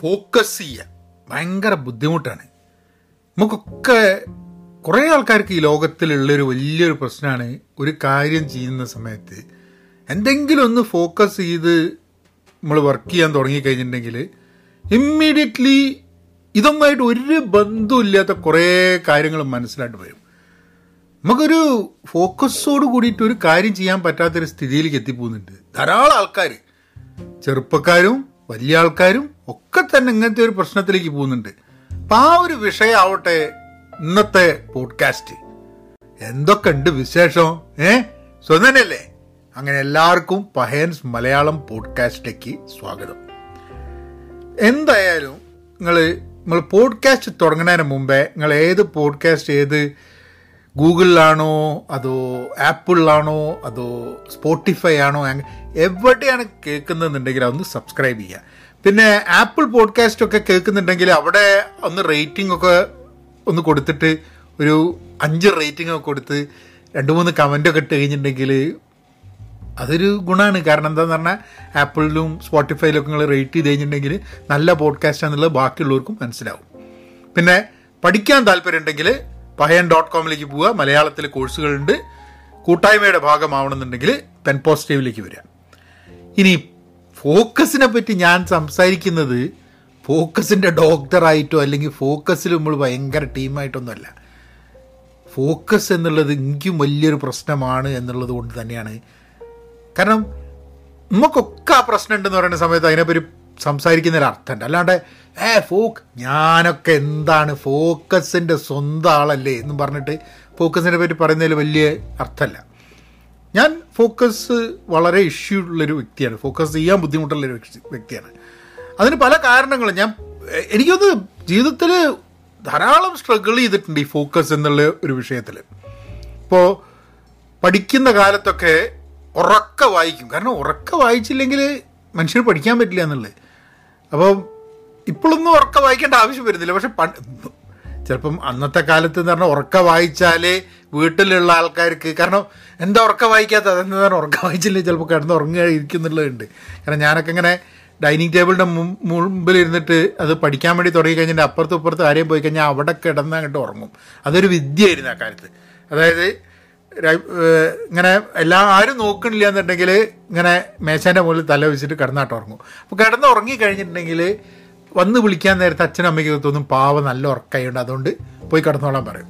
Focus ചെയ്യാൻ ഭയങ്കര ബുദ്ധിമുട്ടാണ്. നമുക്കൊക്കെ കുറേ ആൾക്കാർക്ക് ഈ ലോകത്തിലുള്ളൊരു വലിയൊരു പ്രശ്നമാണ് ഒരു കാര്യം ചെയ്യുന്ന സമയത്ത് എന്തെങ്കിലും ഒന്ന് ഫോക്കസ് ചെയ്ത് നമ്മൾ വർക്ക് ചെയ്യാൻ തുടങ്ങിക്കഴിഞ്ഞിട്ടുണ്ടെങ്കിൽ ഇമ്മീഡിയറ്റ്ലി ഇതൊന്നായിട്ട് ഒരു ബന്ധമില്ലാത്ത കുറേ കാര്യങ്ങൾ മനസ്സിലായിട്ട് വരും. നമുക്കൊരു ഫോക്കസോട് കൂടിയിട്ട് ഒരു കാര്യം ചെയ്യാൻ പറ്റാത്തൊരു സ്ഥിതിയിലേക്ക് എത്തിപ്പോകുന്നുണ്ട്. ധാരാളം ആൾക്കാർ ചെറുപ്പക്കാരും വലിയ ആൾക്കാരും ഒക്കെ തന്നെ ഇങ്ങനത്തെ ഒരു പ്രശ്നത്തിലേക്ക് പോകുന്നുണ്ട്. അപ്പം ആ ഒരു വിഷയമാവട്ടെ ഇന്നത്തെ പോഡ്കാസ്റ്റ് എന്തൊക്കെ ഉണ്ട് വിശേഷം? ഏ? സ്വന്തനല്ലേ അങ്ങനെ എല്ലാവർക്കും പഹയൻസ് മലയാളം പോഡ്കാസ്റ്റിലേക്ക് സ്വാഗതം. എന്തായാലും നിങ്ങൾ നിങ്ങൾ പോഡ്കാസ്റ്റ് തുടങ്ങുന്നതിന് മുമ്പേ നിങ്ങൾ ഏത് പോഡ്കാസ്റ്റ് ഏത് ഗൂഗിളിലാണോ അതോ ആപ്പിളിലാണോ അതോ സ്പോട്ടിഫൈ ആണോ എവിടെയാണ് കേൾക്കുന്നതെന്നുണ്ടെങ്കിൽ അതൊന്ന് സബ്സ്ക്രൈബ് ചെയ്യുക. പിന്നെ ആപ്പിൾ പോഡ്കാസ്റ്റ് ഒക്കെ കേൾക്കുന്നുണ്ടെങ്കിൽ അവിടെ ഒന്ന് റേറ്റിംഗ് ഒക്കെ ഒന്ന് കൊടുത്തിട്ട് ഒരു അഞ്ച് റേറ്റിംഗ് ഒക്കെ കൊടുത്ത് രണ്ട് മൂന്ന് കമന്റ് ഒക്കെ ഇട്ട് കഴിഞ്ഞിട്ടുണ്ടെങ്കിൽ അതൊരു ഗുണമാണ്. കാരണം എന്താന്ന് പറഞ്ഞാൽ ആപ്പിളിലും സ്പോട്ടിഫൈയിലും ഒക്കെ നിങ്ങൾ റേറ്റ് ചെയ്ത് കഴിഞ്ഞിട്ടുണ്ടെങ്കിൽ നല്ല പോഡ്കാസ്റ്റ് ആണെന്നുള്ളത് ബാക്കിയുള്ളവർക്കും മനസ്സിലാവും. പിന്നെ പഠിക്കാൻ താല്പര്യം ഉണ്ടെങ്കിൽ പഹയൻ ഡോട്ട് കോമിലേക്ക് പോവുക. മലയാളത്തിൽ കോഴ്സുകളുണ്ട്. കൂട്ടായ്മയുടെ ഭാഗമാവണമെന്നുണ്ടെങ്കിൽ പെൻ പോസിറ്റീവിലേക്ക് വരിക. ഇനി ഫോക്കസിനെ പറ്റി ഞാൻ സംസാരിക്കുന്നത് ഫോക്കസിന്റെ ഡോക്ടറായിട്ടോ അല്ലെങ്കിൽ ഫോക്കസിൽ നമ്മൾ ഭയങ്കര ടീമായിട്ടൊന്നുമല്ല ഫോക്കസ് എന്നുള്ളത് എനിക്കും വലിയൊരു പ്രശ്നമാണ് എന്നുള്ളത് കൊണ്ട് തന്നെയാണ്. കാരണം നമുക്കൊക്കെ ആ പ്രശ്നം ഉണ്ടെന്ന് പറയുന്ന സമയത്ത് അതിനെപ്പറ്റി സംസാരിക്കുന്നതിൽ അർത്ഥമുണ്ട് അല്ലാണ്ട് ഏ ഫോക്ക് ഞാനൊക്കെ എന്താണ് ഫോക്കസിന്റെ സ്വന്തം ആളല്ലേ എന്നും പറഞ്ഞിട്ട് ഫോക്കസിനെ പറ്റി പറയുന്നതിൽ വലിയ അർത്ഥമല്ല. ഞാൻ ഫോക്കസ് വളരെ ഇഷ്യൂ ഉള്ളൊരു വ്യക്തിയാണ്. ഫോക്കസ് ചെയ്യാൻ ബുദ്ധിമുട്ടുള്ളൊരു വ്യക്തിയാണ്. അതിന് പല കാരണങ്ങളും ഞാൻ എനിക്കൊന്ന് ജീവിതത്തിൽ ധാരാളം സ്ട്രഗിൾ ചെയ്തിട്ടുണ്ട് ഈ ഫോക്കസ് എന്നുള്ള ഒരു വിഷയത്തിൽ ഇപ്പോൾ പഠിക്കുന്ന കാലത്തൊക്കെ ഉറക്ക വായിക്കും. കാരണം ഉറക്ക വായിച്ചില്ലെങ്കിൽ മനുഷ്യന് പഠിക്കാൻ പറ്റില്ല എന്നുള്ളത്. അപ്പോൾ ഇപ്പോഴൊന്നും ഉറക്ക വായിക്കേണ്ട ആവശ്യം വരുന്നില്ല. പക്ഷെ ചിലപ്പം അന്നത്തെ കാലത്ത് എന്ന് പറഞ്ഞാൽ ഉറക്ക വായിച്ചാലേ വീട്ടിലുള്ള ആൾക്കാർക്ക് കാരണം എന്താ ഉറക്ക വായിക്കാത്ത അതെന്താ പറഞ്ഞാൽ ഉറക്ക വായിച്ചില്ലേ? ചിലപ്പോൾ കിടന്ന് ഉറങ്ങുക ഇരിക്കുന്നുള്ളതുണ്ട്. കാരണം ഞാനൊക്കെ ഇങ്ങനെ ഡൈനിങ് ടേബിളിന്റെ മുമ്പിൽ ഇരുന്നിട്ട് അത് പഠിക്കാൻ വേണ്ടി തുടങ്ങി കഴിഞ്ഞിട്ട് അപ്പുറത്തും ഇപ്പുറത്ത് ആരെയും പോയി കഴിഞ്ഞാൽ അവിടെ കിടന്ന് അങ്ങോട്ട് ഉറങ്ങും. അതൊരു വിദ്യയായിരുന്നു ആ കാലത്ത്. അതായത് ഇങ്ങനെ എല്ലാ ആരും നോക്കണില്ല എന്നുണ്ടെങ്കിൽ ഇങ്ങനെ മേശേന്റെ മുകളിൽ തല വെച്ചിട്ട് കിടന്നാട്ട് ഉറങ്ങും അപ്പോൾ കിടന്ന് ഉറങ്ങി കഴിഞ്ഞിട്ടുണ്ടെങ്കിൽ വന്ന് വിളിക്കാൻ നേരത്തെ അച്ഛനും അമ്മയ്ക്ക് തോന്നും പാവ നല്ല ഉറക്കമായുണ്ട് അതുകൊണ്ട് പോയി കിടന്നോളാൻ പറയും.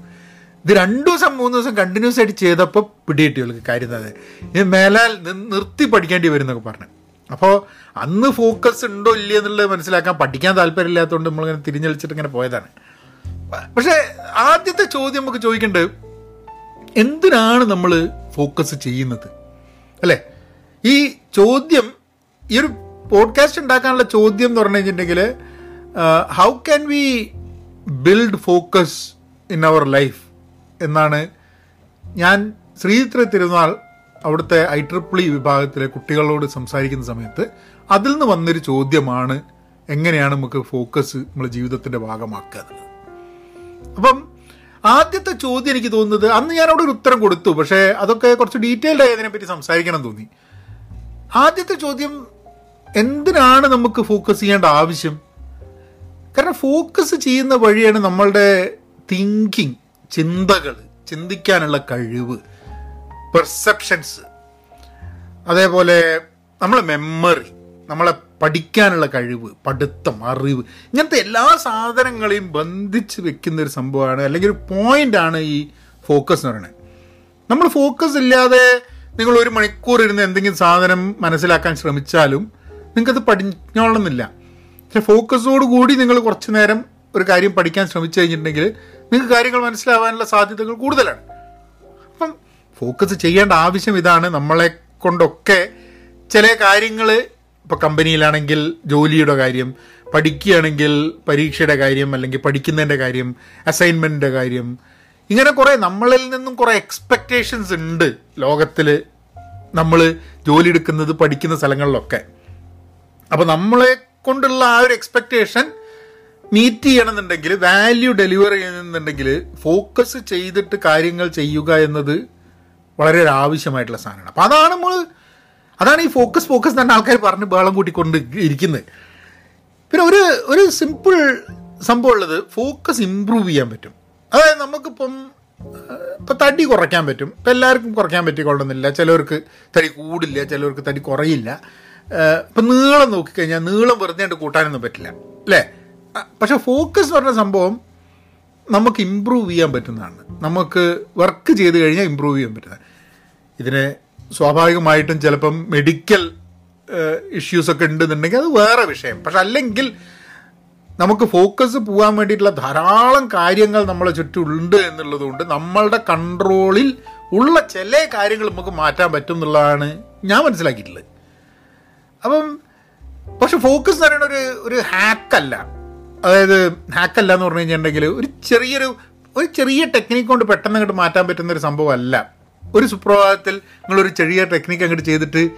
ഇത് രണ്ടു ദിവസം മൂന്ന് ദിവസം കണ്ടിന്യൂസ് ആയിട്ട് ചെയ്തപ്പോൾ പിടികിട്ടി ഇവൾക്ക് കാര്യം തന്നെ ഇത് മേലാൽ നിർത്തി പഠിക്കേണ്ടി വരും എന്നൊക്കെ പറഞ്ഞു. അപ്പോൾ അന്ന് ഫോക്കസ് ഉണ്ടോ ഇല്ല എന്നുള്ളത് മനസ്സിലാക്കാൻ പഠിക്കാൻ താല്പര്യമില്ലാത്തതുകൊണ്ട് നമ്മളിങ്ങനെ തിരിഞ്ഞളിച്ചിട്ട് ഇങ്ങനെ പോയതാണ്. പക്ഷേ ആദ്യത്തെ ചോദ്യം നമുക്ക് ചോദിക്കേണ്ടത് എന്തിനാണ് നമ്മൾ ഫോക്കസ് ചെയ്യുന്നത്? അല്ലേ? ഈ ചോദ്യം ഈ ഒരു പോഡ്കാസ്റ്റ് ഉണ്ടാക്കാനുള്ള ചോദ്യം എന്ന് പറഞ്ഞു കഴിഞ്ഞിട്ടുണ്ടെങ്കിൽ how can we build focus in our life എന്നാണ് ഞാൻ ശ്രീചിത്ര തിരുനാൾ അവിടുത്തെ ഐ ട്രിപ്പിളി വിഭാഗത്തിലെ കുട്ടികളോട് സംസാരിക്കുന്ന സമയത്ത് അതിൽ നിന്ന് വന്നൊരു ചോദ്യമാണ് എങ്ങനെയാണ് നമുക്ക് ഫോക്കസ് നമ്മുടെ ജീവിതത്തിന്റെ ഭാഗമാക്കുക അപ്പം ആദ്യത്തെ ചോദ്യം എനിക്ക് തോന്നുന്നത് അന്ന് ഞാൻ അവിടെ ഒരു ഉത്തരം കൊടുത്തു. പക്ഷേ അതൊക്കെ കുറച്ച് ഡീറ്റെയിൽഡ് ആയി അതിനെപ്പറ്റി സംസാരിക്കണം തോന്നി. ആദ്യത്തെ ചോദ്യം എന്തിനാണ് നമുക്ക് ഫോക്കസ് ചെയ്യേണ്ട ആവശ്യം? കാരണം ഫോക്കസ് ചെയ്യുന്ന വഴിയാണ് നമ്മളുടെ തിങ്കിങ് ചിന്തകൾ ചിന്തിക്കാനുള്ള കഴിവ് പെർസെപ്ഷൻസ് അതേപോലെ നമ്മളെ മെമ്മറി നമ്മളെ പഠിക്കാനുള്ള കഴിവ് പഠിത്തം അറിവ് ഇങ്ങനത്തെ എല്ലാ സാധനങ്ങളെയും ബന്ധിച്ച് വെക്കുന്ന ഒരു സംഭവമാണ് അല്ലെങ്കിൽ ഒരു ആണ് ഈ ഫോക്കസ് എന്ന് പറയുന്നത്. നമ്മൾ ഫോക്കസ് ഇല്ലാതെ നിങ്ങൾ ഒരു മണിക്കൂർ ഇരുന്ന് എന്തെങ്കിലും സാധനം മനസ്സിലാക്കാൻ ശ്രമിച്ചാലും നിങ്ങൾക്കത് പഠിക്കണമെന്നില്ല പക്ഷെ ഫോക്കസോട് കൂടി നിങ്ങൾ കുറച്ച് നേരം ഒരു കാര്യം പഠിക്കാൻ ശ്രമിച്ചു കഴിഞ്ഞിട്ടുണ്ടെങ്കിൽ നിങ്ങൾക്ക് കാര്യങ്ങൾ മനസ്സിലാവാനുള്ള സാധ്യതകൾ കൂടുതലാണ്. അപ്പം ഫോക്കസ് ചെയ്യേണ്ട ആവശ്യം ഇതാണ് നമ്മളെ കൊണ്ടൊക്കെ ചില കാര്യങ്ങൾ ഇപ്പോൾ കമ്പനിയിലാണെങ്കിൽ ജോലിയുടെ കാര്യം പഠിക്കുകയാണെങ്കിൽ പരീക്ഷയുടെ കാര്യം അല്ലെങ്കിൽ പഠിക്കുന്നതിന്റെ കാര്യം അസൈൻമെന്റിന്റെ കാര്യം. ഇങ്ങനെ കുറേ നമ്മളിൽ നിന്നും കുറേ എക്സ്പെക്റ്റേഷൻസ് ഉണ്ട് ലോകത്തിൽ നമ്മൾ ജോലി എടുക്കുന്നത് പഠിക്കുന്ന സ്ഥലങ്ങളിലൊക്കെ. അപ്പോൾ നമ്മളെ കൊണ്ടുള്ള ആ ഒരു എക്സ്പെക്റ്റേഷൻ മീറ്റ് ചെയ്യണമെന്നുണ്ടെങ്കിൽ വാല്യൂ ഡെലിവർ ചെയ്യണമെന്നുണ്ടെങ്കിൽ ഫോക്കസ് ചെയ്തിട്ട് കാര്യങ്ങൾ ചെയ്യുക എന്നത് വളരെ ഒരു ആവശ്യമായിട്ടുള്ള സാധനമാണ്. അപ്പോൾ അതാണ് നമ്മൾ അതാണ് ഈ ഫോക്കസ് ഫോക്കസ് തന്നെ ആൾക്കാർ പറഞ്ഞ് ബഹളം കൂട്ടിക്കൊണ്ട് ഇരിക്കുന്നത് പിന്നെ ഒരു ഒരു സിമ്പിൾ സംഭവം ഉള്ളത് ഫോക്കസ് ഇമ്പ്രൂവ് ചെയ്യാൻ പറ്റും. അതായത് നമുക്കിപ്പം ഇപ്പം തടി കുറയ്ക്കാൻ പറ്റും. ഇപ്പം എല്ലാവർക്കും കുറയ്ക്കാൻ പറ്റിക്കൊള്ളുന്നില്ല ചിലവർക്ക് തടി കൂടില്ല ചിലവർക്ക് തടി കുറയില്ല. ഇപ്പം നീളം നോക്കിക്കഴിഞ്ഞാൽ നീളം വെറുതെ ആയിട്ട് കൂട്ടാനൊന്നും പറ്റില്ല. അല്ലേ? പക്ഷെ ഫോക്കസ് പറഞ്ഞ സംഭവം നമുക്ക് ഇമ്പ്രൂവ് ചെയ്യാൻ പറ്റുന്നതാണ്. നമുക്ക് വർക്ക് ചെയ്ത് കഴിഞ്ഞാൽ ഇമ്പ്രൂവ് ചെയ്യാൻ പറ്റുന്നത് ഇതിന് സ്വാഭാവികമായിട്ടും ചിലപ്പം മെഡിക്കൽ ഇഷ്യൂസൊക്കെ ഉണ്ടെന്നുണ്ടെങ്കിൽ അത് വേറെ വിഷയം. പക്ഷെ അല്ലെങ്കിൽ നമുക്ക് ഫോക്കസ് പോകാൻ വേണ്ടിയിട്ടുള്ള ധാരാളം കാര്യങ്ങൾ നമ്മളെ ചുറ്റുമുണ്ട് എന്നുള്ളതുകൊണ്ട് നമ്മളുടെ കൺട്രോളിൽ ഉള്ള ചില കാര്യങ്ങൾ നമുക്ക് മാറ്റാൻ പറ്റും എന്നുള്ളതാണ് ഞാൻ മനസ്സിലാക്കിയിട്ടുള്ളത്. അപ്പം പക്ഷെ ഫോക്കസ് എന്ന് പറയുന്ന ഒരു ഒരു ഹാക്കല്ല അതായത് ഹാക്കല്ല എന്ന് പറഞ്ഞു കഴിഞ്ഞിട്ടുണ്ടെങ്കിൽ ഒരു ചെറിയൊരു ഒരു ചെറിയ ടെക്നിക്ക് കൊണ്ട് പെട്ടെന്ന് അങ്ങോട്ട് മാറ്റാൻ പറ്റുന്ന ഒരു സംഭവമല്ല. ഒരു സുപ്രഭാതത്തിൽ നിങ്ങളൊരു ചെറിയ ടെക്നിക്ക് അങ്ങോട്ട് ചെയ്തിട്ട്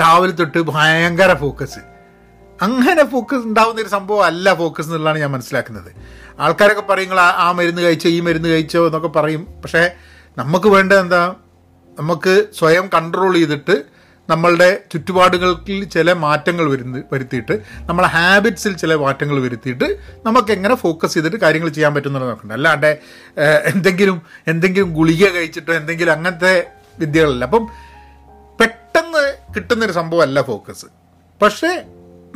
രാവിലെ തൊട്ട് ഭയങ്കര ഫോക്കസ് അങ്ങനെ ഫോക്കസ് ഉണ്ടാവുന്ന ഒരു സംഭവം അല്ല ഫോക്കസ് എന്നുള്ളതാണ് ഞാൻ മനസ്സിലാക്കുന്നത്. ആൾക്കാരൊക്കെ പറയും നിങ്ങൾ ആ മരുന്ന് കഴിച്ചോ ഈ മരുന്ന് കഴിച്ചോ എന്നൊക്കെ പറയും. പക്ഷേ നമുക്ക് വേണ്ടത് എന്താ? നമുക്ക് സ്വയം കൺട്രോൾ ചെയ്തിട്ട് നമ്മളുടെ ചുറ്റുപാടുകൾക്ക് ചില മാറ്റങ്ങൾ വരുന്ന വരുത്തിയിട്ട് നമ്മളെ ഹാബിറ്റ്സിൽ ചില മാറ്റങ്ങൾ വരുത്തിയിട്ട് നമുക്ക് എങ്ങനെ ഫോക്കസ് ചെയ്തിട്ട് കാര്യങ്ങൾ ചെയ്യാൻ പറ്റുന്നുള്ളത് നോക്കണ്ട. അല്ലാണ്ട് എന്തെങ്കിലും എന്തെങ്കിലും ഗുളിക കഴിച്ചിട്ടോ എന്തെങ്കിലും അങ്ങനത്തെ വിദ്യകളല്ല. അപ്പം പെട്ടെന്ന് കിട്ടുന്നൊരു സംഭവമല്ല ഫോക്കസ് പക്ഷേ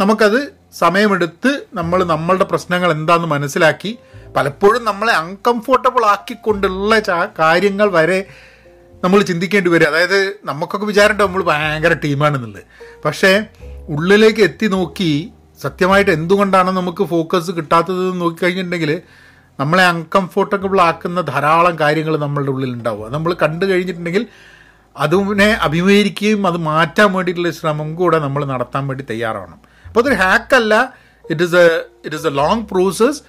നമുക്കത് സമയമെടുത്ത് നമ്മൾ നമ്മളുടെ പ്രശ്നങ്ങൾ എന്താണെന്ന് മനസ്സിലാക്കി പലപ്പോഴും നമ്മളെ അൺകംഫോർട്ടബിൾ ആക്കിക്കൊണ്ടുള്ള കാര്യങ്ങൾ വരെ നമ്മൾ ചിന്തിക്കേണ്ടി വരും. അതായത് നമുക്കൊക്കെ വിചാരമുണ്ടാവും നമ്മൾ ഭയങ്കര ടീമാണെന്നുള്ളത്. പക്ഷേ ഉള്ളിലേക്ക് എത്തി നോക്കി സത്യമായിട്ട് എന്തുകൊണ്ടാണ് നമുക്ക് ഫോക്കസ് കിട്ടാത്തത് എന്ന് നോക്കിക്കഴിഞ്ഞിട്ടുണ്ടെങ്കിൽ നമ്മളെ അൺകംഫോർട്ടബിൾ ആക്കുന്ന ധാരാളം കാര്യങ്ങൾ നമ്മളുടെ ഉള്ളിൽ ഉണ്ടാവുക നമ്മൾ കണ്ടു കഴിഞ്ഞിട്ടുണ്ടെങ്കിൽ അതിനെ അഭിമുഖീകരിക്കുകയും അത് മാറ്റാൻ വേണ്ടിയിട്ടുള്ള ശ്രമം കൂടെ നമ്മൾ നടത്താൻ വേണ്ടി തയ്യാറാവണം. അപ്പോൾ അതൊരു ഹാക്കല്ല it is a it is a long process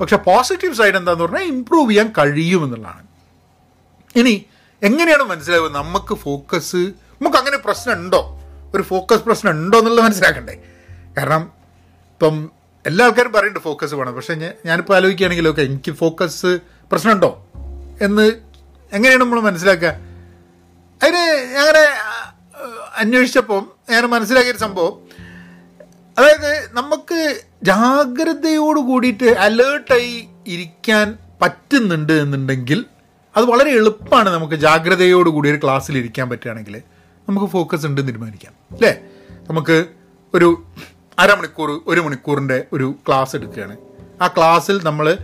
പക്ഷെ പോസിറ്റീവ് സൈഡ് എന്താന്ന് പറഞ്ഞാൽ ഇമ്പ്രൂവ് ചെയ്യാൻ കഴിയുമെന്നുള്ളതാണ് ഇനി എങ്ങനെയാണ് മനസ്സിലാവുക നമുക്ക് ഫോക്കസ് നമുക്ക് അങ്ങനെ പ്രശ്നം ഉണ്ടോ ഒരു ഫോക്കസ് പ്രശ്നം ഉണ്ടോ എന്നുള്ളത് മനസ്സിലാക്കണ്ടേ? കാരണം ഇപ്പം എല്ലാ ആൾക്കാരും പറയുന്നുണ്ട് ഫോക്കസ് വേണം. പക്ഷെ ഞാനിപ്പോൾ ആലോചിക്കുകയാണെങ്കിൽ ഓക്കെ എനിക്ക് ഫോക്കസ് പ്രശ്നമുണ്ടോ? എന്ന് എങ്ങനെയാണ് നമ്മൾ മനസ്സിലാക്കുക? അതിന് അങ്ങനെ അന്വേഷിച്ചപ്പം ഞാൻ മനസ്സിലാക്കിയൊരു സംഭവം. അതായത് നമുക്ക് ജാഗ്രതയോട് കൂടിയിട്ട് അലേർട്ടായി ഇരിക്കാൻ പറ്റുന്നുണ്ട് എന്നുണ്ടെങ്കിൽ അത് വളരെ എളുപ്പമാണ് നമുക്ക് ജാഗ്രതയോട് കൂടി ഒരു ക്ലാസ്സിൽ ഇരിക്കാൻ പറ്റുകയാണെങ്കിൽ നമുക്ക് ഫോക്കസ് ഉണ്ട് തീരുമാനിക്കാം. അല്ലേ? നമുക്ക് ഒരു അരമണിക്കൂർ ഒരു മണിക്കൂറിന്റെ ഒരു ക്ലാസ് എടുക്കുകയാണ്. ആ ക്ലാസ്സിൽ നമ്മൾ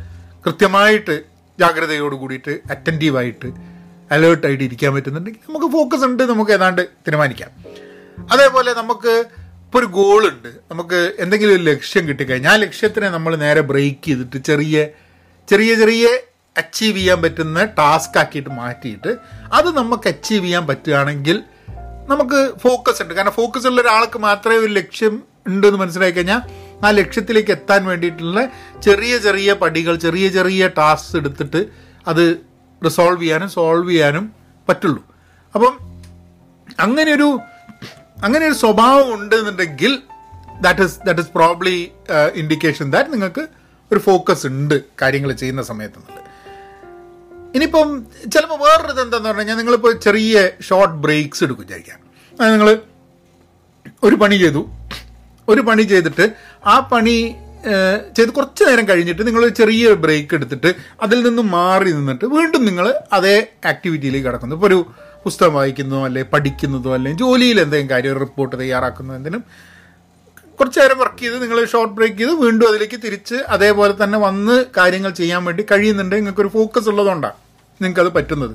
കൃത്യമായിട്ട് ജാഗ്രതയോട് കൂടിയിട്ട് അറ്റന്റീവായിട്ട് അലേർട്ടായിട്ട് ഇരിക്കാൻ പറ്റുന്നുണ്ടെങ്കിൽ നമുക്ക് ഫോക്കസ് ഉണ്ട് നമുക്ക് ഏതാണ്ട് തീരുമാനിക്കാം. അതേപോലെ നമുക്ക് ഇപ്പോൾ ഒരു ഗോളുണ്ട് നമുക്ക് എന്തെങ്കിലും ഒരു ലക്ഷ്യം കിട്ടിക്കഴിഞ്ഞാൽ ആ ലക്ഷ്യത്തിനെ നമ്മൾ നേരെ ബ്രേക്ക് ചെയ്തിട്ട് ചെറിയ ചെറിയ ചെറിയ അച്ചീവ് ചെയ്യാൻ പറ്റുന്ന ടാസ്ക് ആക്കിയിട്ട് മാറ്റിയിട്ട് അത് നമുക്ക് അച്ചീവ് ചെയ്യാൻ പറ്റുകയാണെങ്കിൽ നമുക്ക് ഫോക്കസ് ഉണ്ട്. കാരണം ഫോക്കസ് ഉള്ള ഒരാൾക്ക് മാത്രമേ ഒരു ലക്ഷ്യം ഉണ്ടെന്ന് മനസ്സിലാക്കി കഴിഞ്ഞാൽ ആ ലക്ഷ്യത്തിലേക്ക് എത്താൻ വേണ്ടിയിട്ടുള്ള ചെറിയ ചെറിയ പടികൾ ചെറിയ ചെറിയ ടാസ്ക് എടുത്തിട്ട് അത് റിസോൾവ് ചെയ്യാനും സോൾവ് ചെയ്യാനും പറ്റുള്ളൂ. അപ്പം അങ്ങനെയൊരു അങ്ങനെ ഒരു സ്വഭാവം ഉണ്ട് എന്നുണ്ടെങ്കിൽ that is that is probably indication that നിങ്ങൾക്ക് ഒരു ഫോക്കസ് ഉണ്ട് കാര്യങ്ങൾ ചെയ്യുന്ന സമയത്ത്. ഇനിയിപ്പം ചിലപ്പോൾ വേറൊരു എന്താന്ന് പറഞ്ഞു കഴിഞ്ഞാൽ നിങ്ങളിപ്പോൾ ചെറിയ ഷോർട്ട് ബ്രേക്സ് എടുക്കും വിചാരിക്കാം. അത് നിങ്ങൾ ഒരു പണി ചെയ്തു. ഒരു പണി ചെയ്തിട്ട് ആ പണി ചെയ്ത് കുറച്ച് നേരം കഴിഞ്ഞിട്ട് നിങ്ങൾ ചെറിയ ബ്രേക്ക് എടുത്തിട്ട് അതിൽ നിന്നും മാറി നിന്നിട്ട് വീണ്ടും നിങ്ങൾ അതേ ആക്ടിവിറ്റിയിലേക്ക് കിടക്കുന്നു. ഇപ്പോൾ ഒരു പുസ്തകം വായിക്കുന്നതോ അല്ലെങ്കിൽ പഠിക്കുന്നതോ അല്ലെങ്കിൽ ജോലിയിൽ എന്തെങ്കിലും കാര്യം റിപ്പോർട്ട് തയ്യാറാക്കുന്നതോ എന്തിനും കുറച്ച് നേരം വർക്ക് ചെയ്ത് നിങ്ങൾ ഷോർട്ട് ബ്രേക്ക് ചെയ്ത് വീണ്ടും അതിലേക്ക് തിരിച്ച് അതേപോലെ തന്നെ വന്ന് കാര്യങ്ങൾ ചെയ്യാൻ വേണ്ടി കഴിയുന്നുണ്ട്. നിങ്ങൾക്കൊരു ഫോക്കസ് ഉള്ളതുകൊണ്ടാണ്. നിങ്ങൾക്കത് പറ്റുന്നത്.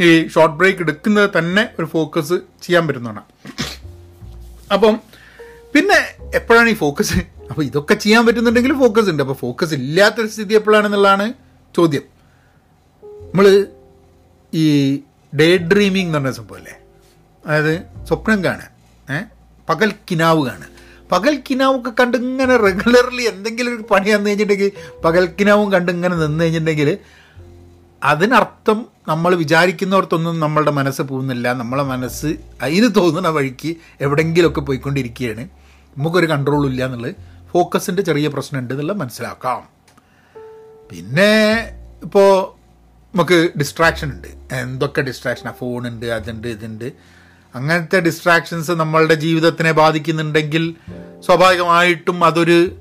ഈ ഷോർട്ട് ബ്രേക്ക് എടുക്കുന്നത് തന്നെ ഒരു ഫോക്കസ് ചെയ്യാൻ പറ്റുന്നതാണ്. അപ്പം പിന്നെ എപ്പോഴാണ് ഈ ഫോക്കസ് അപ്പോൾ ഇതൊക്കെ ചെയ്യാൻ പറ്റുന്നുണ്ടെങ്കിൽ ഫോക്കസ് ഉണ്ട്. അപ്പോൾ ഫോക്കസ് ഇല്ലാത്തൊരു സ്ഥിതി എപ്പോഴാണെന്നുള്ളതാണ് ചോദ്യം. നമ്മൾ ഈ ഡേ ഡ്രീമിംഗ് എന്ന് പറഞ്ഞ സംഭവമല്ലേ അതായത് സ്വപ്നം കാണുക ഏഹ് പകൽ കിനാവ് കാണുക പകൽ കിനാവൊക്കെ കണ്ട് ഇങ്ങനെ റെഗുലർലി എന്തെങ്കിലും ഒരു പണി വന്നു കഴിഞ്ഞിട്ടുണ്ടെങ്കിൽ പകൽ കിനാവും കണ്ട് ഇങ്ങനെ നിന്ന് കഴിഞ്ഞിട്ടുണ്ടെങ്കിൽ അതിനർത്ഥം നമ്മൾ വിചാരിക്കുന്നവർക്കൊന്നും നമ്മളുടെ മനസ്സ് പോകുന്നില്ല. നമ്മളെ മനസ്സ് അതിന് തോന്നുന്ന വഴിക്ക് എവിടെയെങ്കിലുമൊക്കെ പോയിക്കൊണ്ടിരിക്കുകയാണ്. നമുക്കൊരു കൺട്രോളും ഇല്ല എന്നുള്ളത്. ഫോക്കസിന്റെ ചെറിയ പ്രശ്നമുണ്ട് എന്നുള്ളത് മനസ്സിലാക്കാം. പിന്നെ ഇപ്പോൾ നമുക്ക് ഡിസ്ട്രാക്ഷൻ ഉണ്ട്. എന്തൊക്കെ ഡിസ്ട്രാക്ഷനാണ് ഫോണുണ്ട് അതുണ്ട് ഇതുണ്ട്. അങ്ങനത്തെ ഡിസ്ട്രാക്ഷൻസ് നമ്മളുടെ ജീവിതത്തിനെ ബാധിക്കുന്നുണ്ടെങ്കിൽ സ്വാഭാവികമായിട്ടും അതൊരു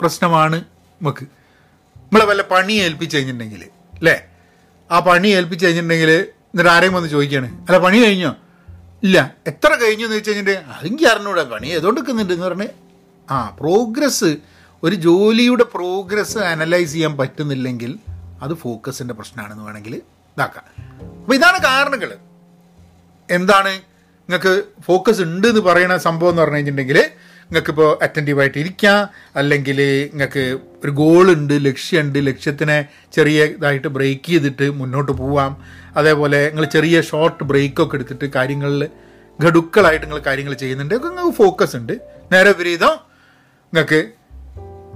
പ്രശ്നമാണ് നമുക്ക്. നമ്മളെ വല്ല പണി ഏൽപ്പിച്ച് കഴിഞ്ഞിട്ടുണ്ടെങ്കിൽ അല്ലേ? ആ പണി ഏൽപ്പിച്ച് കഴിഞ്ഞിട്ടുണ്ടെങ്കിൽ എന്നിട്ട് ആരെയും വന്ന് ചോദിക്കുകയാണ് അല്ല പണി കഴിഞ്ഞോ? ഇല്ല. എത്ര കഴിഞ്ഞു എന്ന് വെച്ച് കഴിഞ്ഞിട്ട് അതെങ്കിൽ അറിഞ്ഞൂടെ. പണി ഏതോണ്ടെക്കുന്നുണ്ട് എന്ന് പറഞ്ഞ് ആ പ്രോഗ്രസ് ഒരു ജോലിയുടെ പ്രോഗ്രസ് അനലൈസ് ചെയ്യാൻ പറ്റുന്നില്ലെങ്കിൽ അത് ഫോക്കസിന്റെ പ്രശ്നമാണെന്ന് വേണമെങ്കിൽ ഇതാക്കാം. അപ്പോൾ ഇതാണ് കാരണങ്ങൾ എന്താണ്? നിങ്ങൾക്ക് ഫോക്കസ് ഉണ്ട് എന്ന് പറയുന്ന സംഭവം എന്ന് പറഞ്ഞു കഴിഞ്ഞിട്ടുണ്ടെങ്കിൽ നിങ്ങൾക്ക് ഇപ്പോൾ അറ്റന്റീവായിട്ട് ഇരിക്കാം. അല്ലെങ്കിൽ നിങ്ങൾക്ക് ഒരു ഗോളുണ്ട് ലക്ഷ്യമുണ്ട് ലക്ഷ്യത്തിനെ ചെറിയ ഇതായിട്ട് ബ്രേക്ക് ചെയ്തിട്ട് മുന്നോട്ട് പോവാം. അതേപോലെ നിങ്ങൾ ചെറിയ ഷോർട്ട് ബ്രേക്കൊക്കെ എടുത്തിട്ട് കാര്യങ്ങളിൽ ഘടുക്കളായിട്ട് നിങ്ങൾ കാര്യങ്ങൾ ചെയ്യുന്നുണ്ട്. നിങ്ങൾക്ക് ഫോക്കസ് ഉണ്ട്. നേരെ വിപരീതം നിങ്ങൾക്ക്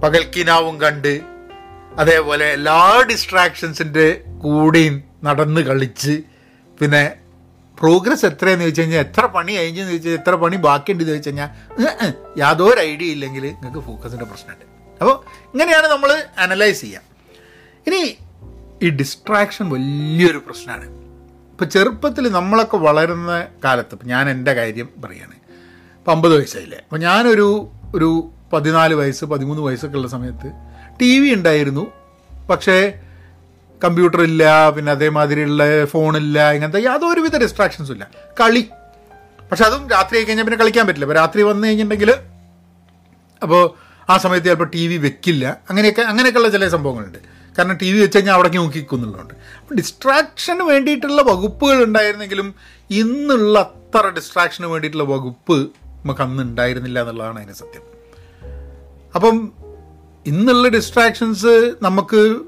പകൽക്കിനാവും കണ്ട് അതേപോലെ എല്ലാ ഡിസ്ട്രാക്ഷൻസിന്റെ കൂടെയും നടന്ന് കളിച്ച് പിന്നെ പ്രോഗ്രസ് എത്രയെന്ന് ചോദിച്ചു കഴിഞ്ഞാൽ എത്ര പണി കഴിഞ്ഞെന്ന് ചോദിച്ചാൽ എത്ര പണി ബാക്കിയുണ്ടെന്ന് ചോദിച്ചു കഴിഞ്ഞാൽ യാതൊരു ഐഡിയ ഇല്ലെങ്കിൽ നിങ്ങൾക്ക് ഫോക്കസിന്റെ പ്രശ്നമുണ്ട്. അപ്പോൾ ഇങ്ങനെയാണ് നമ്മൾ അനലൈസ് ചെയ്യുക ഇനി ഈ ഡിസ്ട്രാക്ഷൻ വലിയൊരു പ്രശ്നമാണ്. ഇപ്പോൾ ചെറുപ്പത്തിൽ നമ്മളൊക്കെ വളരുന്ന കാലത്ത് ഇപ്പം ഞാൻ എന്റെ കാര്യം പറയുകയാണ് ഇപ്പം അമ്പത് വയസ്സായില്ലേ? അപ്പോൾ ഞാനൊരു ഒരു പതിനാല് വയസ്സ് പതിമൂന്ന് വയസ്സൊക്കെ ഉള്ള സമയത്ത് ടി വി ഉണ്ടായിരുന്നു. പക്ഷേ കമ്പ്യൂട്ടർ ഇല്ല പിന്നെ അതേമാതിരിയുള്ള ഫോണില്ല ഇങ്ങനത്തെ യാതൊരുവിധ ഡിസ്ട്രാക്ഷൻസും ഇല്ല. കളി. പക്ഷെ അതും രാത്രി ആയി കഴിഞ്ഞാൽ പിന്നെ കളിക്കാൻ പറ്റില്ല. അപ്പോൾ രാത്രി വന്നു കഴിഞ്ഞിട്ടുണ്ടെങ്കിൽ അപ്പോൾ ആ സമയത്ത് ചിലപ്പോൾ ടി വി വെക്കില്ല. അങ്ങനെയൊക്കെ അങ്ങനെയൊക്കെയുള്ള ചില സംഭവങ്ങളുണ്ട്. കാരണം ടി വി വെച്ച് കഴിഞ്ഞാൽ അവിടേക്ക് നോക്കിക്കുന്നുള്ളതുകൊണ്ട് അപ്പം ഡിസ്ട്രാക്ഷന് വേണ്ടിയിട്ടുള്ള വകുപ്പുകൾ ഉണ്ടായിരുന്നെങ്കിലും ഇന്നുള്ള അത്ര ഡിസ്ട്രാക്ഷന് വേണ്ടിയിട്ടുള്ള വകുപ്പ് നമുക്ക് അന്ന് ഉണ്ടായിരുന്നില്ല എന്നുള്ളതാണ് അതിന് സത്യം. അപ്പം ഇന്നുള്ള ഡിസ്ട്രാക്ഷൻസ് നമുക്ക്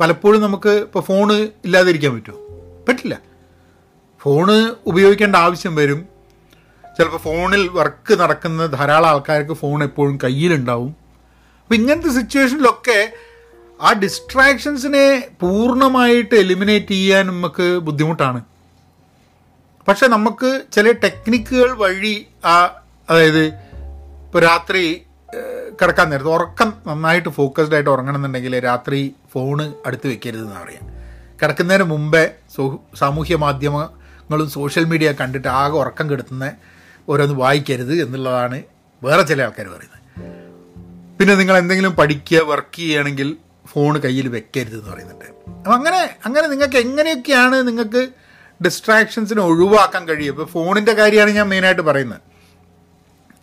പലപ്പോഴും നമുക്ക് ഇപ്പോൾ ഫോണ് ഇല്ലാതിരിക്കാൻ പറ്റുമോ? പറ്റില്ല. ഫോണ് ഉപയോഗിക്കേണ്ട ആവശ്യം വരും. ചിലപ്പോൾ ഫോണിൽ വർക്ക് നടക്കുന്ന ധാരാളം ആൾക്കാർക്ക് ഫോൺ എപ്പോഴും കയ്യിലുണ്ടാവും. അപ്പം ഇങ്ങനത്തെ സിറ്റുവേഷനിലൊക്കെ ആ ഡിസ്ട്രാക്ഷൻസിനെ പൂർണമായിട്ട് എലിമിനേറ്റ് ചെയ്യാൻ നമുക്ക് ബുദ്ധിമുട്ടാണ്. പക്ഷെ നമുക്ക് ചില ടെക്നിക്കുകൾ വഴി ആ അതായത് ഇപ്പോൾ രാത്രി കിടക്കാൻ നേരത്ത് ഉറക്കം നന്നായിട്ട് ഫോക്കസ്ഡ് ആയിട്ട് ഉറങ്ങണമെന്നുണ്ടെങ്കിൽ രാത്രി ഫോണ് അടുത്ത് വെക്കരുത് എന്ന് പറയാം. കിടക്കുന്നതിന് മുമ്പേ സാമൂഹ്യ മാധ്യമങ്ങളും സോഷ്യൽ മീഡിയ കണ്ടിട്ട് ആകെ ഉറക്കം കെടുത്തുന്ന ഓരോന്ന് വായിക്കരുത് എന്നുള്ളതാണ് വേറെ ചില ആൾക്കാർ പറയുന്നത്. പിന്നെ നിങ്ങൾ എന്തെങ്കിലും പഠിക്കുക വർക്ക് ചെയ്യുകയാണെങ്കിൽ ഫോൺ കയ്യിൽ വെക്കരുത് എന്ന് പറയുന്നുണ്ട്. അപ്പം അങ്ങനെ അങ്ങനെ നിങ്ങൾക്ക് എങ്ങനെയൊക്കെയാണ് നിങ്ങൾക്ക് ഡിസ്ട്രാക്ഷൻസിനെ ഒഴിവാക്കാൻ കഴിയും ഇപ്പോൾ ഫോണിന്റെ കാര്യമാണ് ഞാൻ മെയിനായിട്ട് പറയുന്നത്.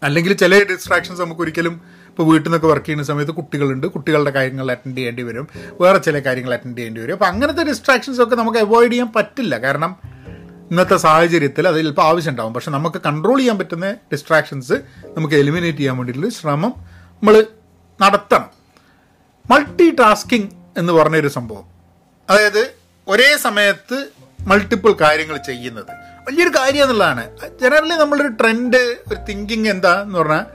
അല്ലെങ്കിൽ ചില ഡിസ്ട്രാക്ഷൻസ് നമുക്ക് ഒരിക്കലും ഇപ്പോൾ വീട്ടിൽ നിന്നൊക്കെ വർക്ക് ചെയ്യുന്ന സമയത്ത് കുട്ടികളുണ്ട്. കുട്ടികളുടെ കാര്യങ്ങൾ അറ്റൻഡ് ചെയ്യേണ്ടി വരും. വേറെ ചില കാര്യങ്ങൾ അറ്റൻഡ് ചെയ്യേണ്ടി വരും. അപ്പോൾ അങ്ങനത്തെ ഡിസ്ട്രാക്ഷൻസ് ഒക്കെ നമുക്ക് അവോയ്ഡ് ചെയ്യാൻ പറ്റില്ല. കാരണം ഇന്നത്തെ സാഹചര്യത്തിൽ അത് ചിലപ്പോൾ ആവശ്യമുണ്ടാകും പക്ഷെ നമുക്ക് കൺട്രോൾ ചെയ്യാൻ പറ്റുന്ന ഡിസ്ട്രാക്ഷൻസ് നമുക്ക് എലിമിനേറ്റ് ചെയ്യാൻ വേണ്ടിയിട്ടുള്ള ശ്രമം നമ്മൾ നടത്തണം. മൾട്ടി ടാസ്കിങ് എന്ന് പറഞ്ഞൊരു സംഭവം. അതായത് ഒരേ സമയത്ത് മൾട്ടിപ്പിൾ കാര്യങ്ങൾ ചെയ്യുന്നത്. വലിയൊരു കാര്യം എന്നുള്ളതാണ്. ജനറലി നമ്മളൊരു ട്രെൻഡ് ഒരു തിങ്കിങ് എന്താന്ന് പറഞ്ഞാൽ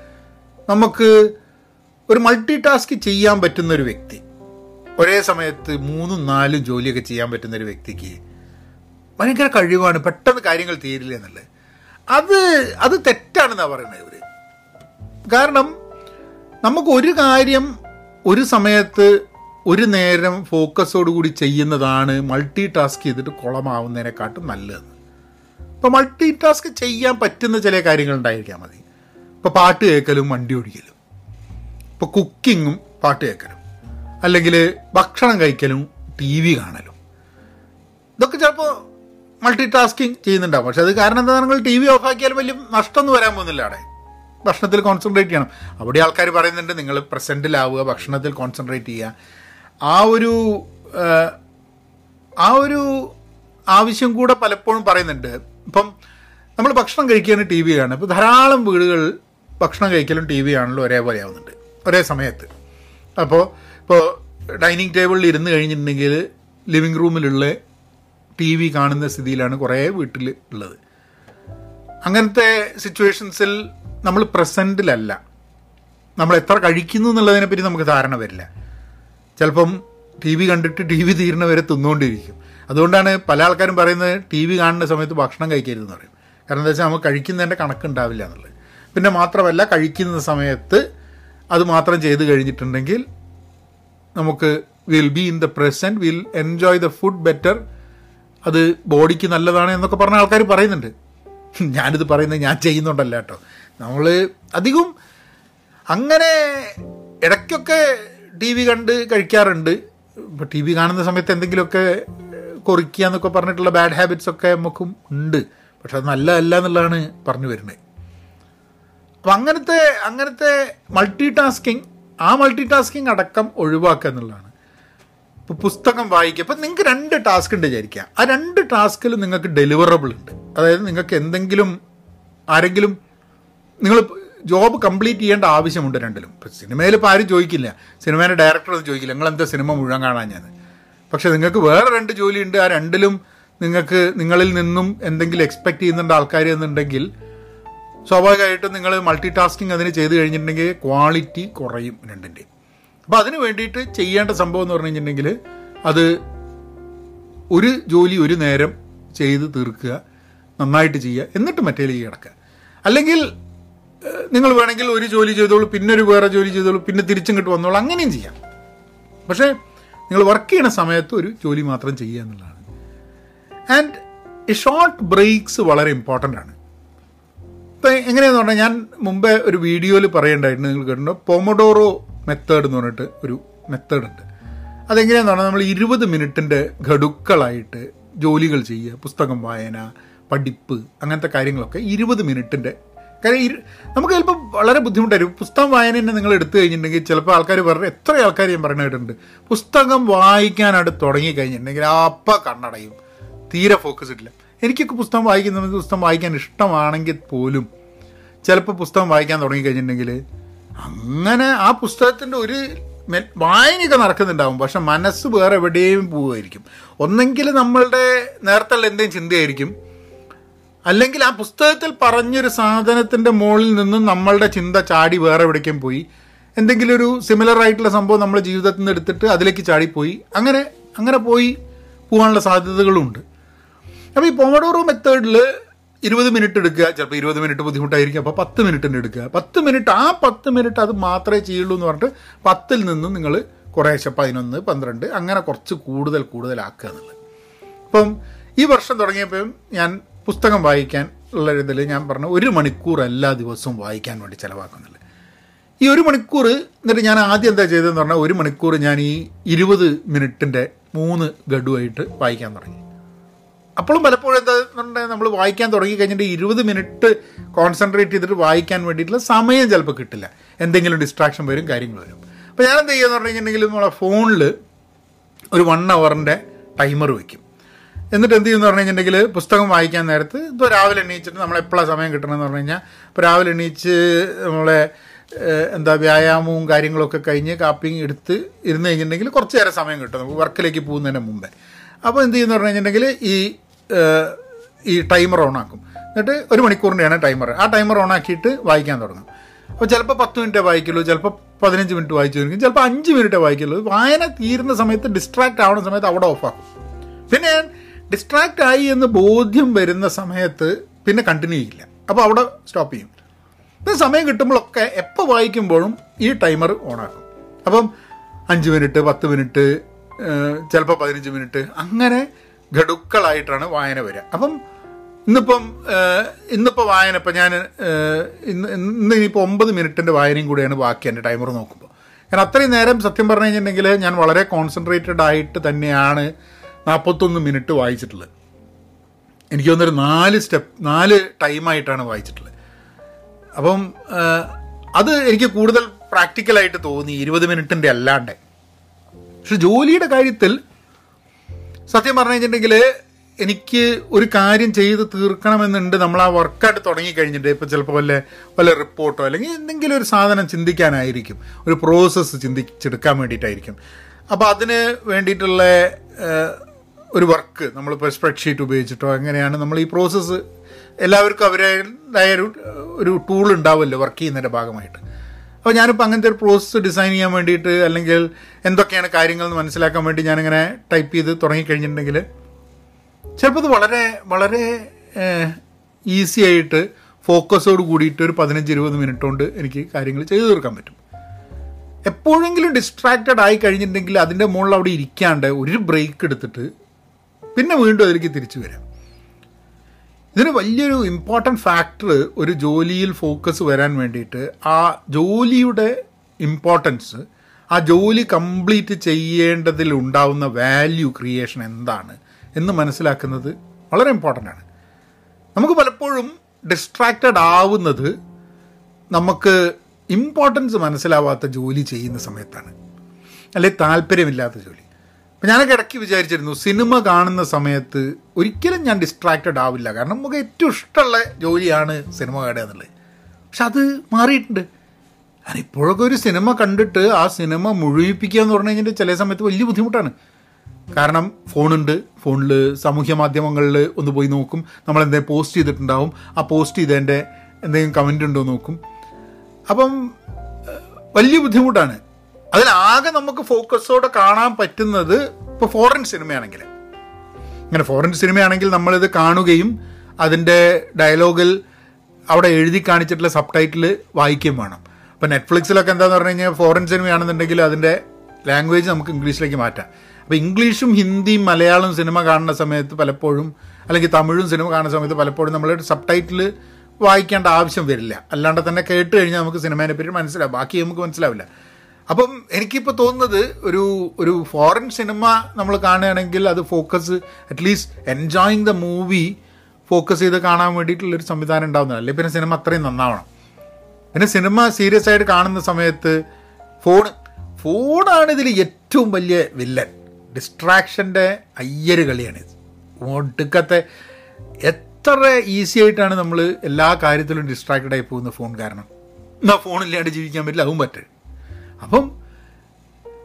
നമുക്ക് ഒരു മൾട്ടി ടാസ്ക് ചെയ്യാൻ പറ്റുന്ന ഒരു വ്യക്തി. ഒരേ സമയത്ത് മൂന്നും നാലും ജോലിയൊക്കെ ചെയ്യാൻ പറ്റുന്ന ഒരു വ്യക്തിക്ക് ഭയങ്കര കഴിവാണ് പെട്ടെന്ന് കാര്യങ്ങൾ തീരില്ല എന്നുള്ളത്. അത് അത് തെറ്റാണെന്നാണ് പറയുന്നത് ഇവർ കാരണം നമുക്ക് ഒരു കാര്യം ഒരു സമയത്ത് ഒരു നേരം ഫോക്കസോടുകൂടി ചെയ്യുന്നതാണ് മൾട്ടി ടാസ്ക് ചെയ്തിട്ട് കുളമാവുന്നതിനെക്കാട്ടും നല്ലതെന്ന്. ഇപ്പോൾ മൾട്ടി ടാസ്ക് ചെയ്യാൻ പറ്റുന്ന ചില കാര്യങ്ങൾ ഉണ്ടായിരിക്കാൻ മതി. ഇപ്പോൾ പാട്ട് കേൾക്കലും വണ്ടി ഓടിക്കലും. ഇപ്പോൾ കുക്കിങ്ങും പാട്ട് കേൾക്കലും. അല്ലെങ്കിൽ ഭക്ഷണം കഴിക്കലും ടി വി കാണലും. ഇതൊക്കെ ചിലപ്പോൾ മൾട്ടി ടാസ്കിങ് ചെയ്യുന്നുണ്ടാവും. പക്ഷെ അത് കാരണം എന്താ നിങ്ങൾ ടി വി ഓഫ് ആക്കിയാൽ വലിയ നഷ്ടമൊന്നും വരാൻ പോകുന്നില്ല അവിടെ. ഭക്ഷണത്തിൽ കോൺസെൻട്രേറ്റ് ചെയ്യണം. അവിടെ ആൾക്കാർ പറയുന്നുണ്ട് നിങ്ങൾ പ്രസന്റിലാവുക ഭക്ഷണത്തിൽ കോൺസെൻട്രേറ്റ് ചെയ്യുക. ആ ഒരു ആ ഒരു ആവശ്യം കൂടെ പലപ്പോഴും പറയുന്നുണ്ട്. ഇപ്പം നമ്മൾ ഭക്ഷണം കഴിക്കുകയാണ് ടി വി കാണുക ഇപ്പോൾ ധാരാളം വീടുകളിൽ ഭക്ഷണം കഴിക്കലും ടി വി കാണലും ഒരേപോലെ ആവുന്നുണ്ട്. ഒരേ സമയത്ത്. അപ്പോൾ ഇപ്പോൾ ഡൈനിങ് ടേബിളിൽ ഇരുന്ന് കഴിഞ്ഞിട്ടുണ്ടെങ്കിൽ ലിവിങ് റൂമിലുള്ള ടി വി കാണുന്ന സ്ഥിതിയിലാണ് കുറേ വീട്ടിൽ ഉള്ളത്. അങ്ങനത്തെ സിറ്റുവേഷൻസിൽ നമ്മൾ പ്രസന്റിലല്ല നമ്മൾ എത്ര കഴിക്കുന്നു എന്നുള്ളതിനെപ്പറ്റി നമുക്ക് ധാരണ വരില്ല. ചിലപ്പം ടി വി കണ്ടിട്ട് ടി വി തീരുന്ന വരെ തിന്നുകൊണ്ടിരിക്കും. അതുകൊണ്ടാണ് പല ആൾക്കാരും പറയുന്നത് ടി വി കാണുന്ന സമയത്ത് ഭക്ഷണം കഴിക്കരുതെന്ന് പറയും. കാരണം എന്താ വെച്ചാൽ നമുക്ക് കഴിക്കുന്നതിന്റെ കണക്കുണ്ടാവില്ല എന്നുള്ളത്. പിന്നെ മാത്രമല്ല കഴിക്കുന്ന സമയത്ത് അത് മാത്രം ചെയ്ത് കഴിഞ്ഞിട്ടുണ്ടെങ്കിൽ നമുക്ക് will be in the present will enjoy the food better അത് ബോഡിക്ക് നല്ലതാണ് എന്നൊക്കെ പറഞ്ഞ ആൾക്കാർ പറയുന്നുണ്ട്. ഞാനിത് പറയുന്നത് ഞാൻ ചെയ്യുന്നുണ്ടല്ല കേട്ടോ. നമ്മൾ അധികം അങ്ങനെ ഇടയ്ക്കൊക്കെ ടി വി കണ്ട് കഴിക്കാറുണ്ട്. ഇപ്പോൾ ടി വി കാണുന്ന സമയത്ത് എന്തെങ്കിലുമൊക്കെ കുറിക്കുക എന്നൊക്കെ പറഞ്ഞിട്ടുള്ള ബാഡ് ഹാബിറ്റ്സ് ഒക്കെ നമുക്കും ഉണ്ട്. പക്ഷെ അത് നല്ലതല്ല എന്നുള്ളതാണ് പറഞ്ഞു വരുന്നത്. അപ്പം അങ്ങനത്തെ അങ്ങനത്തെ മൾട്ടി ടാസ്കിങ് ആ മൾട്ടി ടാസ്കിങ് അടക്കം ഒഴിവാക്കുക എന്നുള്ളതാണ്. ഇപ്പോൾ പുസ്തകം വായിക്കുക. ഇപ്പം നിങ്ങൾക്ക് രണ്ട് ടാസ്ക് ഉണ്ട് വിചാരിക്കുക. ആ രണ്ട് ടാസ്കിൽ നിങ്ങൾക്ക് ഡെലിവറബിൾ ഉണ്ട്. അതായത് നിങ്ങൾക്ക് എന്തെങ്കിലും ആരെങ്കിലും നിങ്ങൾ ജോബ് കംപ്ലീറ്റ് ചെയ്യേണ്ട ആവശ്യമുണ്ട് രണ്ടിലും. ഇപ്പം സിനിമയിൽ ഇപ്പോൾ ആരും ചോദിക്കില്ല. സിനിമേന്റെ ഡയറക്ടർ ഒന്നും ചോദിക്കില്ല. നിങ്ങൾ എന്താ സിനിമ മുഴുവൻ കാണാൻ ഞാൻ പക്ഷെ നിങ്ങൾക്ക് വേറെ രണ്ട് ജോലി ഉണ്ട് ആ രണ്ടിലും നിങ്ങൾക്ക് നിങ്ങളിൽ നിന്നും എന്തെങ്കിലും എക്സ്പെക്ട് ചെയ്യുന്നുണ്ട് ആൾക്കാർ എന്നുണ്ടെങ്കിൽ സ്വാഭാവികമായിട്ടും നിങ്ങൾ മൾട്ടി ടാസ്കിങ് അതിന് ചെയ്ത് കഴിഞ്ഞിട്ടുണ്ടെങ്കിൽ ക്വാളിറ്റി കുറയും രണ്ടിന്റെയും അപ്പോൾ അതിന് വേണ്ടിയിട്ട് ചെയ്യേണ്ട സംഭവം എന്ന് പറഞ്ഞു കഴിഞ്ഞിട്ടുണ്ടെങ്കിൽ അത് ഒരു ജോലി ഒരു നേരം ചെയ്ത് തീർക്കുക നന്നായിട്ട് ചെയ്യുക എന്നിട്ട് മറ്റേലേക്ക് കിടക്കുക. അല്ലെങ്കിൽ നിങ്ങൾ വേണമെങ്കിൽ ഒരു ജോലി ചെയ്തോളൂ പിന്നെ ഒരു വേറെ ജോലി ചെയ്തോളൂ പിന്നെ തിരിച്ചിങ്ങോട്ട് വന്നോളൂ അങ്ങനെയും ചെയ്യാം. പക്ഷേ നിങ്ങൾ വർക്ക് ചെയ്യുന്ന സമയത്ത് ഒരു ജോലി മാത്രം ചെയ്യുക എന്നുള്ളതാണ്. ആൻഡ് ഷോർട്ട് ബ്രേക്സ് വളരെ ഇമ്പോർട്ടന്റ് ആണ്. ഇപ്പം എങ്ങനെയാന്ന് പറഞ്ഞാൽ ഞാൻ മുമ്പേ ഒരു വീഡിയോയിൽ പറയേണ്ടായിരുന്നു നിങ്ങൾ കേട്ടിട്ടുണ്ടോ? പൊമഡോറോ മെത്തേഡ് എന്ന് പറഞ്ഞിട്ട് ഒരു മെത്തേഡ് ഉണ്ട്. അതെങ്ങനെയാന്ന് പറഞ്ഞാൽ നമ്മൾ ഇരുപത് മിനിറ്റിന്റെ ഘടുക്കളായിട്ട് ജോലികൾ ചെയ്യുക പുസ്തകം വായന പഠിപ്പ് അങ്ങനത്തെ കാര്യങ്ങളൊക്കെ ഇരുപത് മിനിറ്റിന്റെ കാര്യം നമുക്ക് ചിലപ്പോൾ വളരെ ബുദ്ധിമുട്ടായിരിക്കും പുസ്തകം വായന തന്നെ നിങ്ങൾ എടുത്തു കഴിഞ്ഞിട്ടുണ്ടെങ്കിൽ ചിലപ്പോൾ ആൾക്കാർ പറഞ്ഞു എത്ര ആൾക്കാർ ഞാൻ പറഞ്ഞു കേട്ടിട്ടുണ്ട് പുസ്തകം വായിക്കാനായിട്ട് തുടങ്ങി കഴിഞ്ഞിട്ടുണ്ടെങ്കിൽ അപ്പം കണ്ണടയും. തീരെ ഫോക്കസ് ഇല്ല എനിക്കൊക്കെ പുസ്തകം വായിക്കുന്ന പുസ്തകം വായിക്കാൻ ഇഷ്ടമാണെങ്കിൽ പോലും ചിലപ്പോൾ പുസ്തകം വായിക്കാൻ തുടങ്ങി കഴിഞ്ഞിട്ടുണ്ടെങ്കിൽ അങ്ങനെ ആ പുസ്തകത്തിന്റെ ഒരു വായനയൊക്കെ നടക്കുന്നുണ്ടാവും. പക്ഷെ മനസ്സ് വേറെ എവിടെയും പോവുമായിരിക്കും. ഒന്നെങ്കിൽ നമ്മളുടെ നേരത്തെ എന്തെങ്കിലും ചിന്തയായിരിക്കും. അല്ലെങ്കിൽ ആ പുസ്തകത്തിൽ പറഞ്ഞൊരു സാധനത്തിന്റെ മുകളിൽ നിന്നും നമ്മളുടെ ചിന്ത ചാടി വേറെ എവിടേക്കും പോയി. എന്തെങ്കിലും ഒരു സിമിലർ ആയിട്ടുള്ള സംഭവം നമ്മുടെ ജീവിതത്തിൽ നിന്ന് എടുത്തിട്ട് അതിലേക്ക് ചാടിപ്പോയി. അങ്ങനെ അങ്ങനെ പോയി പോകാനുള്ള സാധ്യതകളുണ്ട്. അപ്പോൾ ഈ പൊമഡോറോ മെത്തേഡിൽ ഇരുപത് മിനിറ്റ് എടുക്കുക. ചിലപ്പോൾ ഇരുപത് മിനിറ്റ് ബുദ്ധിമുട്ടായിരിക്കും. അപ്പോൾ പത്ത് മിനിറ്റിന് എടുക്കുക. പത്ത് മിനിറ്റ് ആ പത്ത് മിനിറ്റ് അത് മാത്രമേ ചെയ്യുള്ളൂ എന്ന് പറഞ്ഞിട്ട് പത്തിൽ നിന്നും നിങ്ങൾ കുറേശ്ശെ പതിനൊന്ന് പന്ത്രണ്ട് അങ്ങനെ കുറച്ച് കൂടുതൽ കൂടുതലാക്കുക എന്നുള്ളത്. അപ്പം ഈ വർഷം തുടങ്ങിയപ്പോഴും ഞാൻ പുസ്തകം വായിക്കാൻ ഉള്ള ഇതിൽ ഞാൻ പറഞ്ഞു ഒരു മണിക്കൂർ എല്ലാ ദിവസവും വായിക്കാൻ വേണ്ടി ചിലവാക്കുന്നില്ല. ഈ ഒരു മണിക്കൂർ എന്നിട്ട് ഞാൻ ആദ്യം എന്താ ചെയ്തതെന്ന് പറഞ്ഞാൽ ഒരു മണിക്കൂർ ഞാൻ ഈ ഇരുപത് മിനിറ്റിന്റെ മൂന്ന് ഗഡുവായിട്ട് വായിക്കാൻ തുടങ്ങി. അപ്പോഴും പലപ്പോഴും എന്താ നമ്മൾ വായിക്കാൻ തുടങ്ങി കഴിഞ്ഞിട്ട് ഇരുപത് മിനിറ്റ് കോൺസെൻട്രേറ്റ് ചെയ്തിട്ട് വായിക്കാൻ വേണ്ടിയിട്ടുള്ള സമയം ചിലപ്പോൾ കിട്ടില്ല. എന്തെങ്കിലും ഡിസ്ട്രാക്ഷൻ വരും കാര്യങ്ങൾ വരും. അപ്പോൾ ഞാൻ എന്ത് ചെയ്യുക പറഞ്ഞു കഴിഞ്ഞിട്ടുണ്ടെങ്കിൽ നമ്മളെ ഫോണിൽ ഒരു വൺ അവറിന്റെ ടൈമർ വയ്ക്കും എന്നിട്ട് എന്ത് ചെയ്യുമെന്ന് പറഞ്ഞു കഴിഞ്ഞിട്ടുണ്ടെങ്കിൽ പുസ്തകം വായിക്കാൻ നേരത്ത് ഇപ്പോൾ രാവിലെ എണീച്ചിട്ട് നമ്മൾ എപ്പോഴാണ് സമയം കിട്ടണമെന്ന് പറഞ്ഞു കഴിഞ്ഞാൽ ഇപ്പോൾ രാവിലെ എണീച്ച് നമ്മളെ എന്താ വ്യായാമവും കാര്യങ്ങളൊക്കെ കഴിഞ്ഞ് കാപ്പിയും എടുത്ത് ഇരുന്ന് കഴിഞ്ഞിട്ടുണ്ടെങ്കിൽ കുറച്ച് നേരം സമയം കിട്ടും നമുക്ക് വർക്കിലേക്ക് പോകുന്നതിന് മുമ്പേ. അപ്പോൾ എന്ത് ചെയ്യുമെന്ന് പറഞ്ഞു കഴിഞ്ഞിട്ടുണ്ടെങ്കിൽ ഈ ഈ ടൈമർ ഓൺ ആക്കും. എന്നിട്ട് ഒരു മണിക്കൂറിന്റെയാണ് ടൈമർ. ആ ടൈമർ ഓൺ ആക്കിയിട്ട് വായിക്കാൻ തുടങ്ങും. അപ്പോൾ ചിലപ്പോൾ പത്ത് മിനിറ്റേ വായിക്കുള്ളൂ ചിലപ്പോൾ പതിനഞ്ച് മിനിറ്റ് വായിച്ചു വരും ചിലപ്പോൾ അഞ്ച് മിനിറ്റേ വായിക്കുള്ളൂ. വായന തീരുന്ന സമയത്ത് ഡിസ്ട്രാക്ട് ആവുന്ന സമയത്ത് അവിടെ ഓഫാക്കും പിന്നെ ഞാൻ ഡിസ്ട്രാക്റ്റ് ആയി എന്ന് ബോധ്യം വരുന്ന സമയത്ത് പിന്നെ കണ്ടിന്യൂ ചെയ്യില്ല. അപ്പോൾ അവിടെ സ്റ്റോപ്പ് ചെയ്യും. പിന്നെ സമയം കിട്ടുമ്പോഴൊക്കെ എപ്പോൾ വായിക്കുമ്പോഴും ഈ ടൈമർ ഓണാക്കും അപ്പം അഞ്ച് മിനിറ്റ് പത്ത് മിനിറ്റ് ചിലപ്പോൾ പതിനഞ്ച് മിനിറ്റ് അങ്ങനെ ഘടുക്കളായിട്ടാണ് വായന വരിക. അപ്പം ഇന്നിപ്പം ഇന്നിപ്പോൾ വായന ഇപ്പം ഞാൻ ഇന്ന് ഇന്ന് ഇനിയിപ്പോൾ ഒമ്പത് മിനിറ്റിന്റെ വായനയും കൂടിയാണ് ബാക്കി എന്റെ ടൈമർ നോക്കുമ്പോൾ ഞാൻ അത്രയും നേരം സത്യം പറഞ്ഞു കഴിഞ്ഞിട്ടുണ്ടെങ്കിൽ ഞാൻ വളരെ കോൺസെൻട്രേറ്റഡ് ആയിട്ട് തന്നെയാണ് നാൽപ്പത്തൊന്ന് മിനിറ്റ് വായിച്ചിട്ടുള്ളത്. എനിക്ക് തോന്നുന്നൊരു നാല് സ്റ്റെപ്പ് നാല് ടൈമായിട്ടാണ് വായിച്ചിട്ടുള്ളത്. അപ്പം അത് എനിക്ക് കൂടുതൽ പ്രാക്ടിക്കലായിട്ട് തോന്നി ഇരുപത് മിനിറ്റിന്റെ അല്ലാണ്ട്. പക്ഷെ ജോലിയുടെ കാര്യത്തിൽ സത്യം പറഞ്ഞു കഴിഞ്ഞിട്ടുണ്ടെങ്കിൽ എനിക്ക് ഒരു കാര്യം ചെയ്ത് തീർക്കണമെന്നുണ്ട് നമ്മൾ ആ വർക്കായിട്ട് തുടങ്ങിക്കഴിഞ്ഞിട്ട് ഇപ്പം ചിലപ്പോൾ വല്ല വല്ല റിപ്പോർട്ടോ അല്ലെങ്കിൽ എന്തെങ്കിലും ഒരു സാധനം ചിന്തിക്കാനായിരിക്കും. ഒരു പ്രോസസ്സ് ചിന്തിച്ചെടുക്കാൻ വേണ്ടിയിട്ടായിരിക്കും. അപ്പോൾ അതിന് വേണ്ടിയിട്ടുള്ള ഒരു വർക്ക് നമ്മളിപ്പോൾ സ്പ്രെഡ്ഷീറ്റ് ഉപയോഗിച്ചിട്ടോ എങ്ങനെയാണ് നമ്മൾ ഈ പ്രോസസ്സ് എല്ലാവർക്കും അവരുടേതായ ഒരു ഒരു ടൂൾ ഉണ്ടാവുമല്ലോ വർക്ക് ചെയ്യുന്നതിന്റെ ഭാഗമായിട്ട്. അപ്പോൾ ഞാനിപ്പോൾ അങ്ങനത്തെ ഒരു പ്രോസസ്സ് ഡിസൈൻ ചെയ്യാൻ വേണ്ടിയിട്ട് അല്ലെങ്കിൽ എന്തൊക്കെയാണ് കാര്യങ്ങൾ എന്ന് മനസ്സിലാക്കാൻ വേണ്ടി ഞാനിങ്ങനെ ടൈപ്പ് ചെയ്ത് തുടങ്ങിക്കഴിഞ്ഞിട്ടുണ്ടെങ്കിൽ ചിലപ്പോൾ ഇത് വളരെ വളരെ ഈസി ആയിട്ട് ഫോക്കസോട് കൂടിയിട്ട് ഒരു പതിനഞ്ച് ഇരുപത് മിനിറ്റ് കൊണ്ട് എനിക്ക് കാര്യങ്ങൾ ചെയ്തു തീർക്കാൻ പറ്റും. എപ്പോഴെങ്കിലും ഡിസ്ട്രാക്റ്റഡ് ആയി കഴിഞ്ഞിട്ടുണ്ടെങ്കിൽ അതിന്റെ മുകളിൽ അവിടെ ഇരിക്കാണ്ട് ഒരു ബ്രേക്ക് എടുത്തിട്ട് പിന്നെ വീണ്ടും അതിലേക്ക് തിരിച്ചു വരാം. ഇതിന് വലിയൊരു ഇമ്പോർട്ടന്റ് ഫാക്ടർ ഒരു ജോലിയിൽ ഫോക്കസ് വരാൻ വേണ്ടിയിട്ട് ആ ജോലിയുടെ ഇമ്പോർട്ടൻസ് ആ ജോലി കംപ്ലീറ്റ് ചെയ്യേണ്ടതിൽ ഉണ്ടാവുന്ന വാല്യൂ ക്രിയേഷൻ എന്താണ് എന്ന് മനസ്സിലാക്കുന്നത് വളരെ ഇമ്പോർട്ടന്റ് ആണ്. നമുക്ക് പലപ്പോഴും ഡിസ്ട്രാക്റ്റഡ് ആവുന്നത് നമുക്ക് ഇമ്പോർട്ടൻസ് മനസ്സിലാവാത്ത ജോലി ചെയ്യുന്ന സമയത്താണ്. അല്ലെ താല്പര്യമില്ലാത്ത ജോലി. അപ്പം ഞാനൊക്കെ ഇടയ്ക്ക് വിചാരിച്ചിരുന്നു സിനിമ കാണുന്ന സമയത്ത് ഒരിക്കലും ഞാൻ ഡിസ്ട്രാക്റ്റഡ് ആവില്ല. കാരണം നമുക്ക് ഏറ്റവും ഇഷ്ടമുള്ള ജോലിയാണ് സിനിമ കാണുക എന്നുള്ളത്. പക്ഷെ അത് മാറിയിട്ടുണ്ട്. ഞാൻ ഇപ്പോഴൊക്കെ ഒരു സിനിമ കണ്ടിട്ട് ആ സിനിമ മുഴുവിപ്പിക്കുക എന്ന് പറഞ്ഞു കഴിഞ്ഞിട്ട് ചില സമയത്ത് വലിയ ബുദ്ധിമുട്ടാണ്. കാരണം ഫോണുണ്ട്. ഫോണിൽ സാമൂഹ്യ മാധ്യമങ്ങളിൽ ഒന്ന് പോയി നോക്കും. നമ്മൾ എന്തെങ്കിലും പോസ്റ്റ് ചെയ്തിട്ടുണ്ടാവും. ആ പോസ്റ്റ് ചെയ്തതിന്റെ എന്തെങ്കിലും കമന്റ് ഉണ്ടോ നോക്കും. അപ്പം വലിയ ബുദ്ധിമുട്ടാണ്. അതിലാകെ നമുക്ക് ഫോക്കസോടെ കാണാൻ പറ്റുന്നത് ഇപ്പോൾ ഫോറിൻ സിനിമയാണെങ്കിൽ ഇങ്ങനെ ഫോറിൻ സിനിമയാണെങ്കിൽ നമ്മളിത് കാണുകയും അതിന്റെ ഡയലോഗിൽ അവിടെ എഴുതി കാണിച്ചിട്ടുള്ള സബ് ടൈറ്റിൽ വായിക്കുകയും വേണം. അപ്പോൾ നെറ്റ്ഫ്ലിക്സിലൊക്കെ എന്താന്ന് പറഞ്ഞു കഴിഞ്ഞാൽ ഫോറിൻ സിനിമയാണെന്നുണ്ടെങ്കിൽ അതിന്റെ ലാംഗ്വേജ് നമുക്ക് ഇംഗ്ലീഷിലേക്ക് മാറ്റാം. അപ്പോൾ ഇംഗ്ലീഷും ഹിന്ദിയും മലയാളം സിനിമ കാണുന്ന സമയത്ത് പലപ്പോഴും അല്ലെങ്കിൽ തമിഴും സിനിമ കാണുന്ന സമയത്ത് പലപ്പോഴും നമ്മൾ സബ് ടൈറ്റിൽ വായിക്കേണ്ട ആവശ്യം വരില്ല. അല്ലാണ്ട് തന്നെ കേട്ട് കഴിഞ്ഞാൽ നമുക്ക് സിനിമേനെ പറ്റി മനസ്സിലാവും. ബാക്കി നമുക്ക് മനസ്സിലാവില്ല. അപ്പം എനിക്കിപ്പോൾ തോന്നുന്നത് ഒരു ഒരു ഫോറിൻ സിനിമ നമ്മൾ കാണുകയാണെങ്കിൽ അത് focus at least enjoying the movie focus ചെയ്ത് കാണാൻ വേണ്ടിയിട്ടുള്ളൊരു സംവിധാനം ഉണ്ടാവുന്നത്. അല്ലെങ്കിൽ പിന്നെ സിനിമ അത്രയും നന്നാവണം. പിന്നെ സിനിമ സീരിയസ് ആയിട്ട് കാണുന്ന സമയത്ത് ഫോൺ ഫോണാണ് ഇതിൽ ഏറ്റവും വലിയ വില്ലൻ. ഡിസ്ട്രാക്ഷന്റെ അയ്യര് ഇത്. ഒടുക്കത്തെ എത്ര ഈസി ആയിട്ടാണ് നമ്മൾ എല്ലാ കാര്യത്തിലും ഡിസ്ട്രാക്റ്റഡ് ആയി പോകുന്ന ഫോൺ കാരണം. എന്നാൽ ഫോണില്ലാണ്ട് ജീവിക്കാൻ പറ്റില്ല അതും പറ്റും. അപ്പം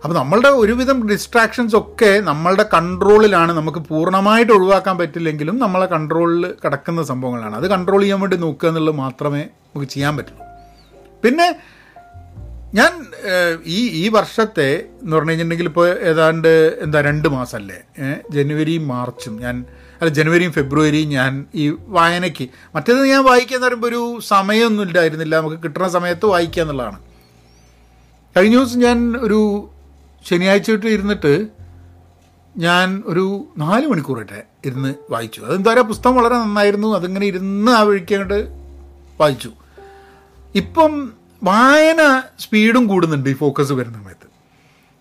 അപ്പം നമ്മളുടെ ഒരുവിധം ഡിസ്ട്രാക്ഷൻസ് ഒക്കെ നമ്മളുടെ കൺട്രോളിലാണ് നമുക്ക് പൂർണമായിട്ട് ഒഴിവാക്കാൻ പറ്റില്ലെങ്കിലും നമ്മളെ കൺട്രോളിൽ കിടക്കുന്ന സംഭവങ്ങളാണ്. അത് കൺട്രോൾ ചെയ്യാൻ വേണ്ടി നോക്കുക എന്നുള്ളത് മാത്രമേ നമുക്ക് ചെയ്യാൻ പറ്റുള്ളൂ. പിന്നെ ഞാൻ ഈ ഈ വർഷത്തെ എന്ന് പറഞ്ഞു കഴിഞ്ഞിട്ടുണ്ടെങ്കിൽ ഇപ്പോൾ ഏതാണ്ട് എന്താ രണ്ട് മാസമല്ലേ ജനുവരിയും മാർച്ചും ഞാൻ അല്ല ജനുവരിയും ഫെബ്രുവരിയും ഞാൻ ഈ വായനയ്ക്ക്. മറ്റേത് ഞാൻ വായിക്കുക എന്ന് പറയുമ്പോൾ ഒരു സമയമൊന്നും ഇല്ലായിരുന്നില്ല. നമുക്ക് കിട്ടുന്ന സമയത്ത് വായിക്കുക എന്നുള്ളതാണ്. കഴിഞ്ഞ ദിവസം ഞാൻ ഒരു ശനിയാഴ്ച തൊട്ട് ഇരുന്നിട്ട് ഞാൻ ഒരു നാല് മണിക്കൂറായിട്ട് ഇരുന്ന് വായിച്ചു. അതെന്താ പറയുക പുസ്തകം വളരെ നന്നായിരുന്നു. അതിങ്ങനെ ഇരുന്ന് ആ വഴിക്കങ്ങോട്ട് വായിച്ചു. ഇപ്പം വായന സ്പീഡും കൂടുന്നുണ്ട് ഈ ഫോക്കസ് വരുന്ന സമയത്ത്.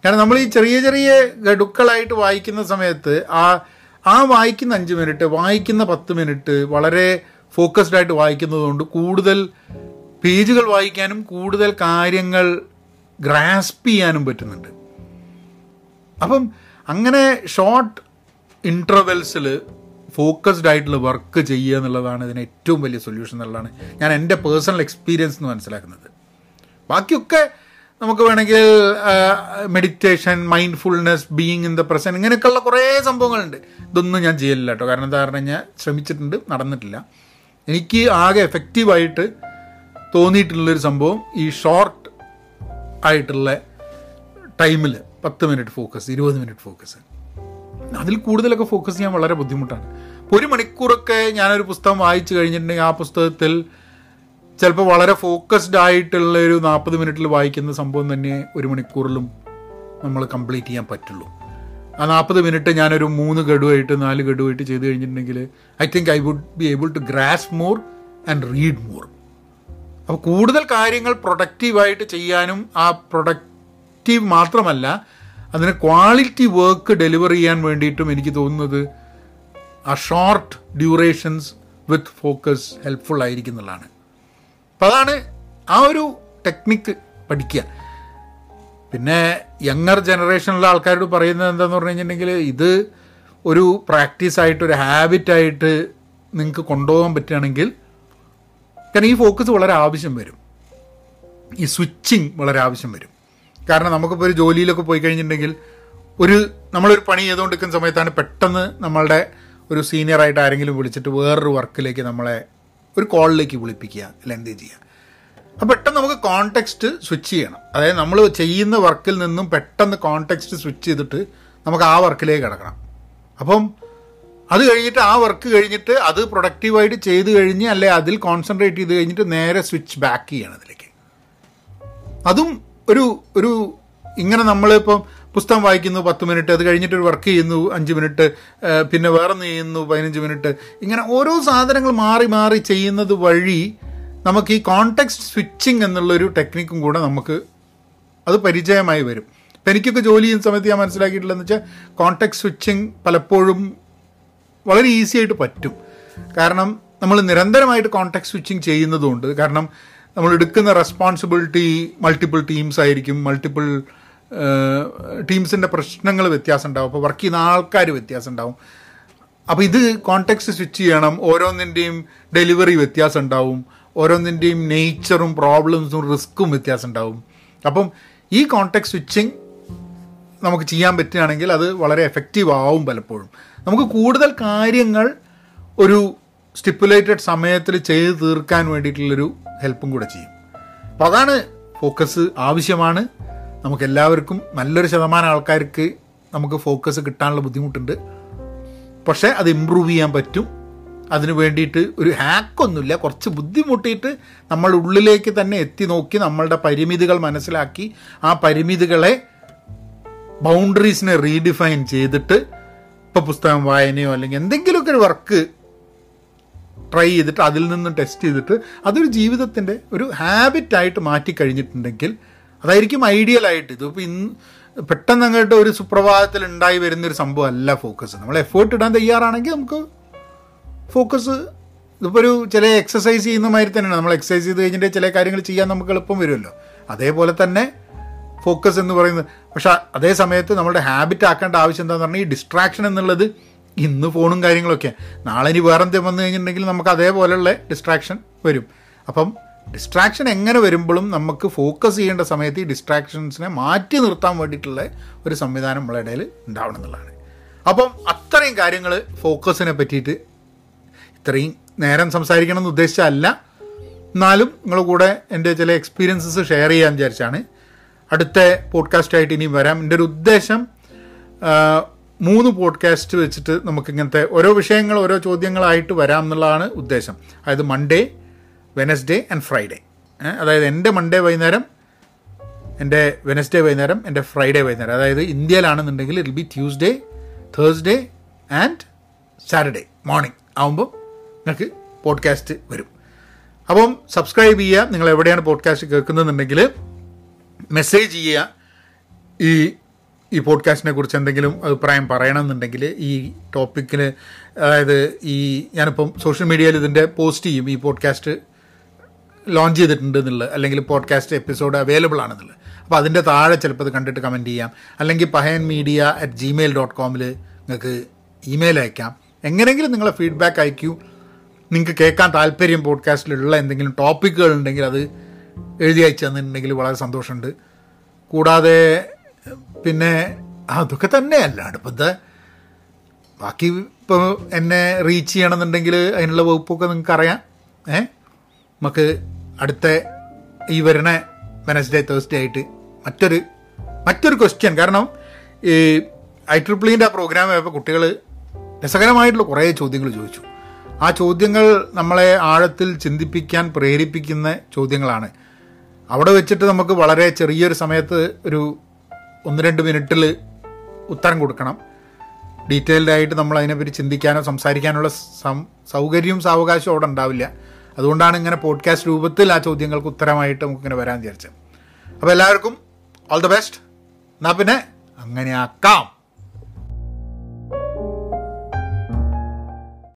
കാരണം നമ്മൾ ഈ ചെറിയ ചെറിയ ഗഡുക്കളായിട്ട് വായിക്കുന്ന സമയത്ത് ആ ആ വായിക്കുന്ന അഞ്ച് മിനിറ്റ് വായിക്കുന്ന പത്ത് മിനിറ്റ് വളരെ ഫോക്കസ്ഡ് ആയിട്ട് വായിക്കുന്നതുകൊണ്ട് കൂടുതൽ പേജുകൾ വായിക്കാനും കൂടുതൽ കാര്യങ്ങൾ ഗ്രാസ്പ് ചെയ്യാനും പറ്റുന്നുണ്ട്. അപ്പം അങ്ങനെ ഷോർട്ട് ഇന്റർവെൽസിൽ ഫോക്കസ്ഡ് ആയിട്ടുള്ള വർക്ക് ചെയ്യുക എന്നുള്ളതാണ് ഇതിന് ഏറ്റവും വലിയ സൊല്യൂഷൻ എന്നുള്ളതാണ് ഞാൻ എന്റെ പേഴ്സണൽ എക്സ്പീരിയൻസ് എന്ന് മനസ്സിലാക്കുന്നത്. ബാക്കിയൊക്കെ നമുക്ക് വേണമെങ്കിൽ meditation mindfulness being in the present ഇങ്ങനെയൊക്കെയുള്ള കുറേ സംഭവങ്ങളുണ്ട്. ഇതൊന്നും ഞാൻ ചെയ്യലില്ല കേട്ടോ. കാരണം എന്താ പറഞ്ഞു കഴിഞ്ഞാൽ ശ്രമിച്ചിട്ടുണ്ട് നടന്നിട്ടില്ല. എനിക്ക് ആകെ എഫക്റ്റീവായിട്ട് തോന്നിയിട്ടുള്ളൊരു സംഭവം ഈ ഷോർട്ട് ആയിട്ടുള്ള ടൈമിൽ പത്ത് മിനിറ്റ് ഫോക്കസ് ഇരുപത് മിനിറ്റ് ഫോക്കസ്. അതിൽ കൂടുതലൊക്കെ ഫോക്കസ് ചെയ്യാൻ വളരെ ബുദ്ധിമുട്ടാണ്. ഒരു മണിക്കൂറൊക്കെ ഞാനൊരു പുസ്തകം വായിച്ചു കഴിഞ്ഞിട്ടുണ്ടെങ്കിൽ ആ പുസ്തകത്തിൽ ചിലപ്പോൾ വളരെ ഫോക്കസ്ഡ് ആയിട്ടുള്ള ഒരു നാൽപ്പത് മിനിറ്റിൽ വായിക്കുന്ന സംഭവം തന്നെ ഒരു മണിക്കൂറിലും നമ്മൾ കംപ്ലീറ്റ് ചെയ്യാൻ പറ്റുള്ളൂ. ആ നാൽപ്പത് മിനിറ്റ് ഞാനൊരു മൂന്ന് ഗഡുവായിട്ട് നാല് ഗഡുവായിട്ട് ചെയ്ത് കഴിഞ്ഞിട്ടുണ്ടെങ്കിൽ I think I would be able to grasp more and read more. അപ്പോൾ കൂടുതൽ കാര്യങ്ങൾ പ്രൊഡക്റ്റീവായിട്ട് ചെയ്യാനും ആ പ്രൊഡക്റ്റീവ് മാത്രമല്ല അതിന് ക്വാളിറ്റി വർക്ക് ഡെലിവർ ചെയ്യാൻ വേണ്ടിയിട്ടും എനിക്ക് തോന്നുന്നത് ആ short durations with focus helpful ആയിരിക്കും എന്നുള്ളതാണ്. അപ്പം അതാണ് ആ ഒരു ടെക്നിക്ക് പഠിക്കുക. പിന്നെ യങ്ങർ ജനറേഷനിലുള്ള ആൾക്കാരോട് പറയുന്നത് എന്താണെന്ന് പറഞ്ഞു കഴിഞ്ഞിട്ടുണ്ടെങ്കിൽ ഇത് ഒരു പ്രാക്ടീസായിട്ട് ഒരു ഹാബിറ്റായിട്ട് നിങ്ങൾക്ക് കൊണ്ടുപോകാൻ പറ്റുകയാണെങ്കിൽ കാരണം ഈ ഫോക്കസ് വളരെ ആവശ്യം വരും. ഈ സ്വിച്ചിങ് വളരെ ആവശ്യം വരും. കാരണം നമുക്കിപ്പോൾ ഒരു ജോലിയിലൊക്കെ പോയി കഴിഞ്ഞിട്ടുണ്ടെങ്കിൽ ഒരു നമ്മളൊരു പണി ചെയ്തുകൊണ്ടിരിക്കുന്ന സമയത്താണ് പെട്ടെന്ന് നമ്മളുടെ ഒരു സീനിയറായിട്ട് ആരെങ്കിലും വിളിച്ചിട്ട് വേറൊരു വർക്കിലേക്ക് നമ്മളെ ഒരു കോളിലേക്ക് വിളിപ്പിക്കുക അല്ല എന്ത് ചെയ്യുക. അപ്പോൾ പെട്ടെന്ന് നമുക്ക് കോൺടെക്സ്റ്റ് സ്വിച്ച് ചെയ്യണം. അതായത് നമ്മൾ ചെയ്യുന്ന വർക്കിൽ നിന്നും പെട്ടെന്ന് കോൺടെക്സ്റ്റ് സ്വിച്ച് ചെയ്തിട്ട് നമുക്ക് ആ വർക്കിലേക്ക് കിടക്കണം. അപ്പം അത് കഴിഞ്ഞിട്ട് ആ വർക്ക് കഴിഞ്ഞിട്ട് അത് പ്രൊഡക്റ്റീവായിട്ട് ചെയ്ത് കഴിഞ്ഞ് അല്ലെ അതിൽ കോൺസെൻട്രേറ്റ് ചെയ്ത് കഴിഞ്ഞിട്ട് നേരെ സ്വിച്ച് ബാക്ക് ചെയ്യണം അതിലേക്ക്. അതും ഒരു ഒരു ഇങ്ങനെ നമ്മളിപ്പം പുസ്തകം വായിക്കുന്നു പത്ത് മിനിറ്റ് അത് കഴിഞ്ഞിട്ട് ഒരു വർക്ക് ചെയ്യുന്നു അഞ്ച് മിനിറ്റ് പിന്നെ വേറൊന്ന് ചെയ്യുന്നു പതിനഞ്ച് മിനിറ്റ് ഇങ്ങനെ ഓരോ സാധനങ്ങൾ മാറി മാറി ചെയ്യുന്നത് വഴി നമുക്ക് ഈ കോണ്ടെക്സ്റ്റ് സ്വിച്ചിങ് എന്നുള്ളൊരു ടെക്നിക്കും കൂടെ നമുക്ക് അത് പരിചയമായി വരും. എനിക്കൊക്കെ ജോലി ചെയ്യുന്ന സമയത്ത് ഞാൻ മനസ്സിലാക്കിയിട്ടുള്ളതെന്ന് വെച്ചാൽ കോണ്ടാക്ട് സ്വിച്ചിങ് പലപ്പോഴും വളരെ ഈസി ആയിട്ട് പറ്റും. കാരണം നമ്മൾ നിരന്തരമായിട്ട് കോൺടാക്ട് സ്വിച്ചിങ് ചെയ്യുന്നതുകൊണ്ട് കാരണം നമ്മൾ എടുക്കുന്ന റെസ്പോൺസിബിലിറ്റി മൾട്ടിപ്പിൾ ടീംസ് ആയിരിക്കും മൾട്ടിപ്പിൾ ടീംസിന്റെ പ്രശ്നങ്ങൾ വ്യത്യാസം ഉണ്ടാവും അപ്പോൾ വർക്ക് ചെയ്യുന്ന ആൾക്കാർ വ്യത്യാസം ഉണ്ടാവും. അപ്പോൾ ഇത് കോൺടാക്ട് സ്വിച്ച് ചെയ്യണം ഓരോന്നിന്റെയും ഡെലിവറി വ്യത്യാസം ഉണ്ടാവും ഓരോന്നിന്റെയും നേച്ചറും പ്രോബ്ലംസും റിസ്ക്കും വ്യത്യാസം ഉണ്ടാവും. അപ്പം ഈ കോൺടാക്ട് സ്വിച്ചിങ് നമുക്ക് ചെയ്യാൻ പറ്റുകയാണെങ്കിൽ അത് വളരെ എഫക്റ്റീവ് ആവും പലപ്പോഴും. നമുക്ക് കൂടുതൽ കാര്യങ്ങൾ ഒരു സ്റ്റിപ്പുലേറ്റഡ് സമയത്തിൽ ചെയ്ത് തീർക്കാൻ വേണ്ടിയിട്ടുള്ളൊരു ഹെൽപ്പും കൂടെ ചെയ്യും. അപ്പോൾ അതാണ് ഫോക്കസ് ആവശ്യമാണ്. നമുക്ക് എല്ലാവർക്കും നല്ലൊരു ശതമാനം ആൾക്കാർക്ക് നമുക്ക് ഫോക്കസ് കിട്ടാനുള്ള ബുദ്ധിമുട്ടുണ്ട്. പക്ഷേ അത് ഇമ്പ്രൂവ് ചെയ്യാൻ പറ്റും. അതിന് വേണ്ടിയിട്ട് ഒരു ഹാക്കൊന്നുമില്ല കുറച്ച് ബുദ്ധിമുട്ടിയിട്ട് നമ്മൾ ഉള്ളിലേക്ക് തന്നെ എത്തി നോക്കി നമ്മളുടെ പരിമിതികൾ മനസ്സിലാക്കി ആ പരിമിതികളെ ബൗണ്ടറീസിനെ റീഡിഫൈൻ ചെയ്തിട്ട് ഇപ്പോൾ പുസ്തകം വായനയോ അല്ലെങ്കിൽ എന്തെങ്കിലുമൊക്കെ ഒരു വർക്ക് ട്രൈ ചെയ്തിട്ട് അതിൽ നിന്ന് ടെസ്റ്റ് ചെയ്തിട്ട് അതൊരു ജീവിതത്തിന്റെ ഒരു ഹാബിറ്റായിട്ട് മാറ്റി കഴിഞ്ഞിട്ടുണ്ടെങ്കിൽ അതായിരിക്കും ഐഡിയൽ ആയിട്ട്. ഇതിപ്പോൾ ഇന്ന് പെട്ടെന്ന് അങ്ങോട്ട് ഒരു സുപ്രഭാതത്തിൽ ഉണ്ടായി വരുന്നൊരു സംഭവം അല്ല ഫോക്കസ് നമ്മൾ എഫേർട്ട് ഇടാൻ തയ്യാറാണെങ്കിൽ നമുക്ക് ഫോക്കസ് ഇതിപ്പോൾ ഒരു ചില എക്സസൈസ് ചെയ്യുന്ന മാതിരി തന്നെയാണ്. നമ്മൾ എക്സസൈസ് ചെയ്ത് കഴിഞ്ഞിട്ട് ചില കാര്യങ്ങൾ ചെയ്യാൻ നമുക്ക് എളുപ്പം വരുമല്ലോ. അതേപോലെ തന്നെ ഫോക്കസ് എന്ന് പറയുന്നത്. പക്ഷെ അതേ സമയത്ത് നമ്മുടെ ഹാബിറ്റ് ആക്കേണ്ട ആവശ്യം എന്താണെന്ന് പറഞ്ഞാൽ ഈ ഡിസ്ട്രാക്ഷൻ എന്നുള്ളത് ഇന്ന് ഫോണും കാര്യങ്ങളൊക്കെ നാളെ ഇനി വേറെ എന്തെങ്കിലും വന്നു കഴിഞ്ഞിട്ടുണ്ടെങ്കിൽ നമുക്ക് അതേപോലെയുള്ള ഡിസ്ട്രാക്ഷൻ വരും. അപ്പം ഡിസ്ട്രാക്ഷൻ എങ്ങനെ വരുമ്പോഴും നമുക്ക് ഫോക്കസ് ചെയ്യേണ്ട സമയത്ത് ഈ ഡിസ്ട്രാക്ഷൻസിനെ മാറ്റി നിർത്താൻ വേണ്ടിയിട്ടുള്ള ഒരു സംവിധാനം നമ്മളെ ഇടയിൽ ഉണ്ടാവണം എന്നുള്ളതാണ്. അപ്പം അത്രയും കാര്യങ്ങൾ ഫോക്കസിനെ പറ്റിയിട്ട് ഇത്രയും നേരം സംസാരിക്കണം എന്ന് ഉദ്ദേശിച്ചല്ല എന്നാലും നിങ്ങളുടെ കൂടെ എന്റെ ചില എക്സ്പീരിയൻസസ് ഷെയർ ചെയ്യാൻ വിചാരിച്ചാണ്. അടുത്ത പോഡ്കാസ്റ്റായിട്ട് ഇനിയും വരാം. എന്റെ ഒരു ഉദ്ദേശം മൂന്ന് പോഡ്കാസ്റ്റ് വെച്ചിട്ട് നമുക്ക് ഇങ്ങനത്തെ ഓരോ വിഷയങ്ങൾ ഓരോ ചോദ്യങ്ങളായിട്ട് വരാം എന്നുള്ളതാണ് ഉദ്ദേശം. അതായത് മൺഡേ വെനസ്ഡേ ആൻഡ് ഫ്രൈഡേ അതായത് എന്റെ മൺഡേ വൈകുന്നേരം എന്റെ വെനസ്ഡേ വൈകുന്നേരം എന്റെ ഫ്രൈഡേ വൈകുന്നേരം. അതായത് ഇന്ത്യയിലാണെന്നുണ്ടെങ്കിൽ it be Tuesday Thursday and Saturday morning ആകുമ്പോൾ നിങ്ങൾക്ക് പോഡ്കാസ്റ്റ് വരും. അപ്പം സബ്സ്ക്രൈബ് ചെയ്യുക. നിങ്ങൾ എവിടെയാണ് പോഡ്കാസ്റ്റ് കേൾക്കുന്നതെന്നുണ്ടെങ്കിൽ മെസ്സേജ് ചെയ്യുക. ഈ ഈ പോഡ്കാസ്റ്റിനെ കുറിച്ച് എന്തെങ്കിലും അഭിപ്രായം പറയണമെന്നുണ്ടെങ്കിൽ ഈ ടോപ്പിക്കിന് അതായത് ഈ ഞാനിപ്പം സോഷ്യൽ മീഡിയയിൽ ഇതിന്റെ പോസ്റ്റ് ചെയ്യും. ഈ പോഡ്കാസ്റ്റ് ലോഞ്ച് ചെയ്തിട്ടുണ്ട് എന്നുള്ളത് അല്ലെങ്കിൽ പോഡ്കാസ്റ്റ് എപ്പിസോഡ് അവൈലബിൾ ആണെന്നുള്ളത്. അപ്പോൾ അതിന്റെ താഴെ ചിലപ്പോൾ അത് കണ്ടിട്ട് കമന്റ് ചെയ്യാം. അല്ലെങ്കിൽ Pahayan media at Gmail dot കോമിൽ നിങ്ങൾക്ക് ഇമെയിൽ അയക്കാം. എങ്ങനെയെങ്കിലും നിങ്ങളെ ഫീഡ്ബാക്ക് അയക്കൂ. നിങ്ങൾക്ക് കേൾക്കാൻ താല്പര്യം പോഡ്കാസ്റ്റിലുള്ള എന്തെങ്കിലും ടോപ്പിക്കുകൾ ഉണ്ടെങ്കിൽ അത് എഴുതി അയച്ചു തന്നിട്ടുണ്ടെങ്കിൽ വളരെ സന്തോഷമുണ്ട്. കൂടാതെ പിന്നെ അതൊക്കെ തന്നെ തന്നെയല്ല. അടുപ്പത്തെ ബാക്കി ഇപ്പോൾ എന്നെ റീച്ച് ചെയ്യണമെന്നുണ്ടെങ്കിൽ അതിനുള്ള വകുപ്പൊക്കെ നിങ്ങൾക്ക് അറിയാം ഏ? നമുക്ക് അടുത്ത ഈ വരുന്ന വെനസ്ഡേ തേഴ്സ്ഡേ ആയിട്ട് മറ്റൊരു മറ്റൊരു ക്വസ്റ്റ്യൻ കാരണം ഈ ഐ ട്രിപ്പിളിന്റെ ആ പ്രോഗ്രാം ആയപ്പോൾ കുട്ടികൾ രസകരമായിട്ടുള്ള കുറേ ചോദ്യങ്ങൾ ചോദിച്ചു. ആ ചോദ്യങ്ങൾ നമ്മളെ ആഴത്തിൽ ചിന്തിപ്പിക്കാൻ പ്രേരിപ്പിക്കുന്ന ചോദ്യങ്ങളാണ്. അവിടെ വെച്ചിട്ട് നമുക്ക് വളരെ ചെറിയൊരു സമയത്ത് ഒരു ഒന്ന് രണ്ട് മിനിറ്റിൽ ഉത്തരം കൊടുക്കണം. ഡീറ്റെയിൽഡ് ആയിട്ട് നമ്മൾ അതിനെപ്പറ്റി ചിന്തിക്കാനോ സംസാരിക്കാനുള്ള സൗകര്യവും സാവകാശവും അവിടെ ഉണ്ടാവില്ല. അതുകൊണ്ടാണ് ഇങ്ങനെ പോഡ്കാസ്റ്റ് രൂപത്തിൽ ആ ചോദ്യങ്ങൾക്ക് ഉത്തരമായിട്ട് നമുക്കിങ്ങനെ വരാൻ വിചാരിച്ചത്. അപ്പോൾ എല്ലാവർക്കും ഓൾ ദ ബെസ്റ്റ് എന്നാൽ പിന്നെ അങ്ങനെ ആക്കാം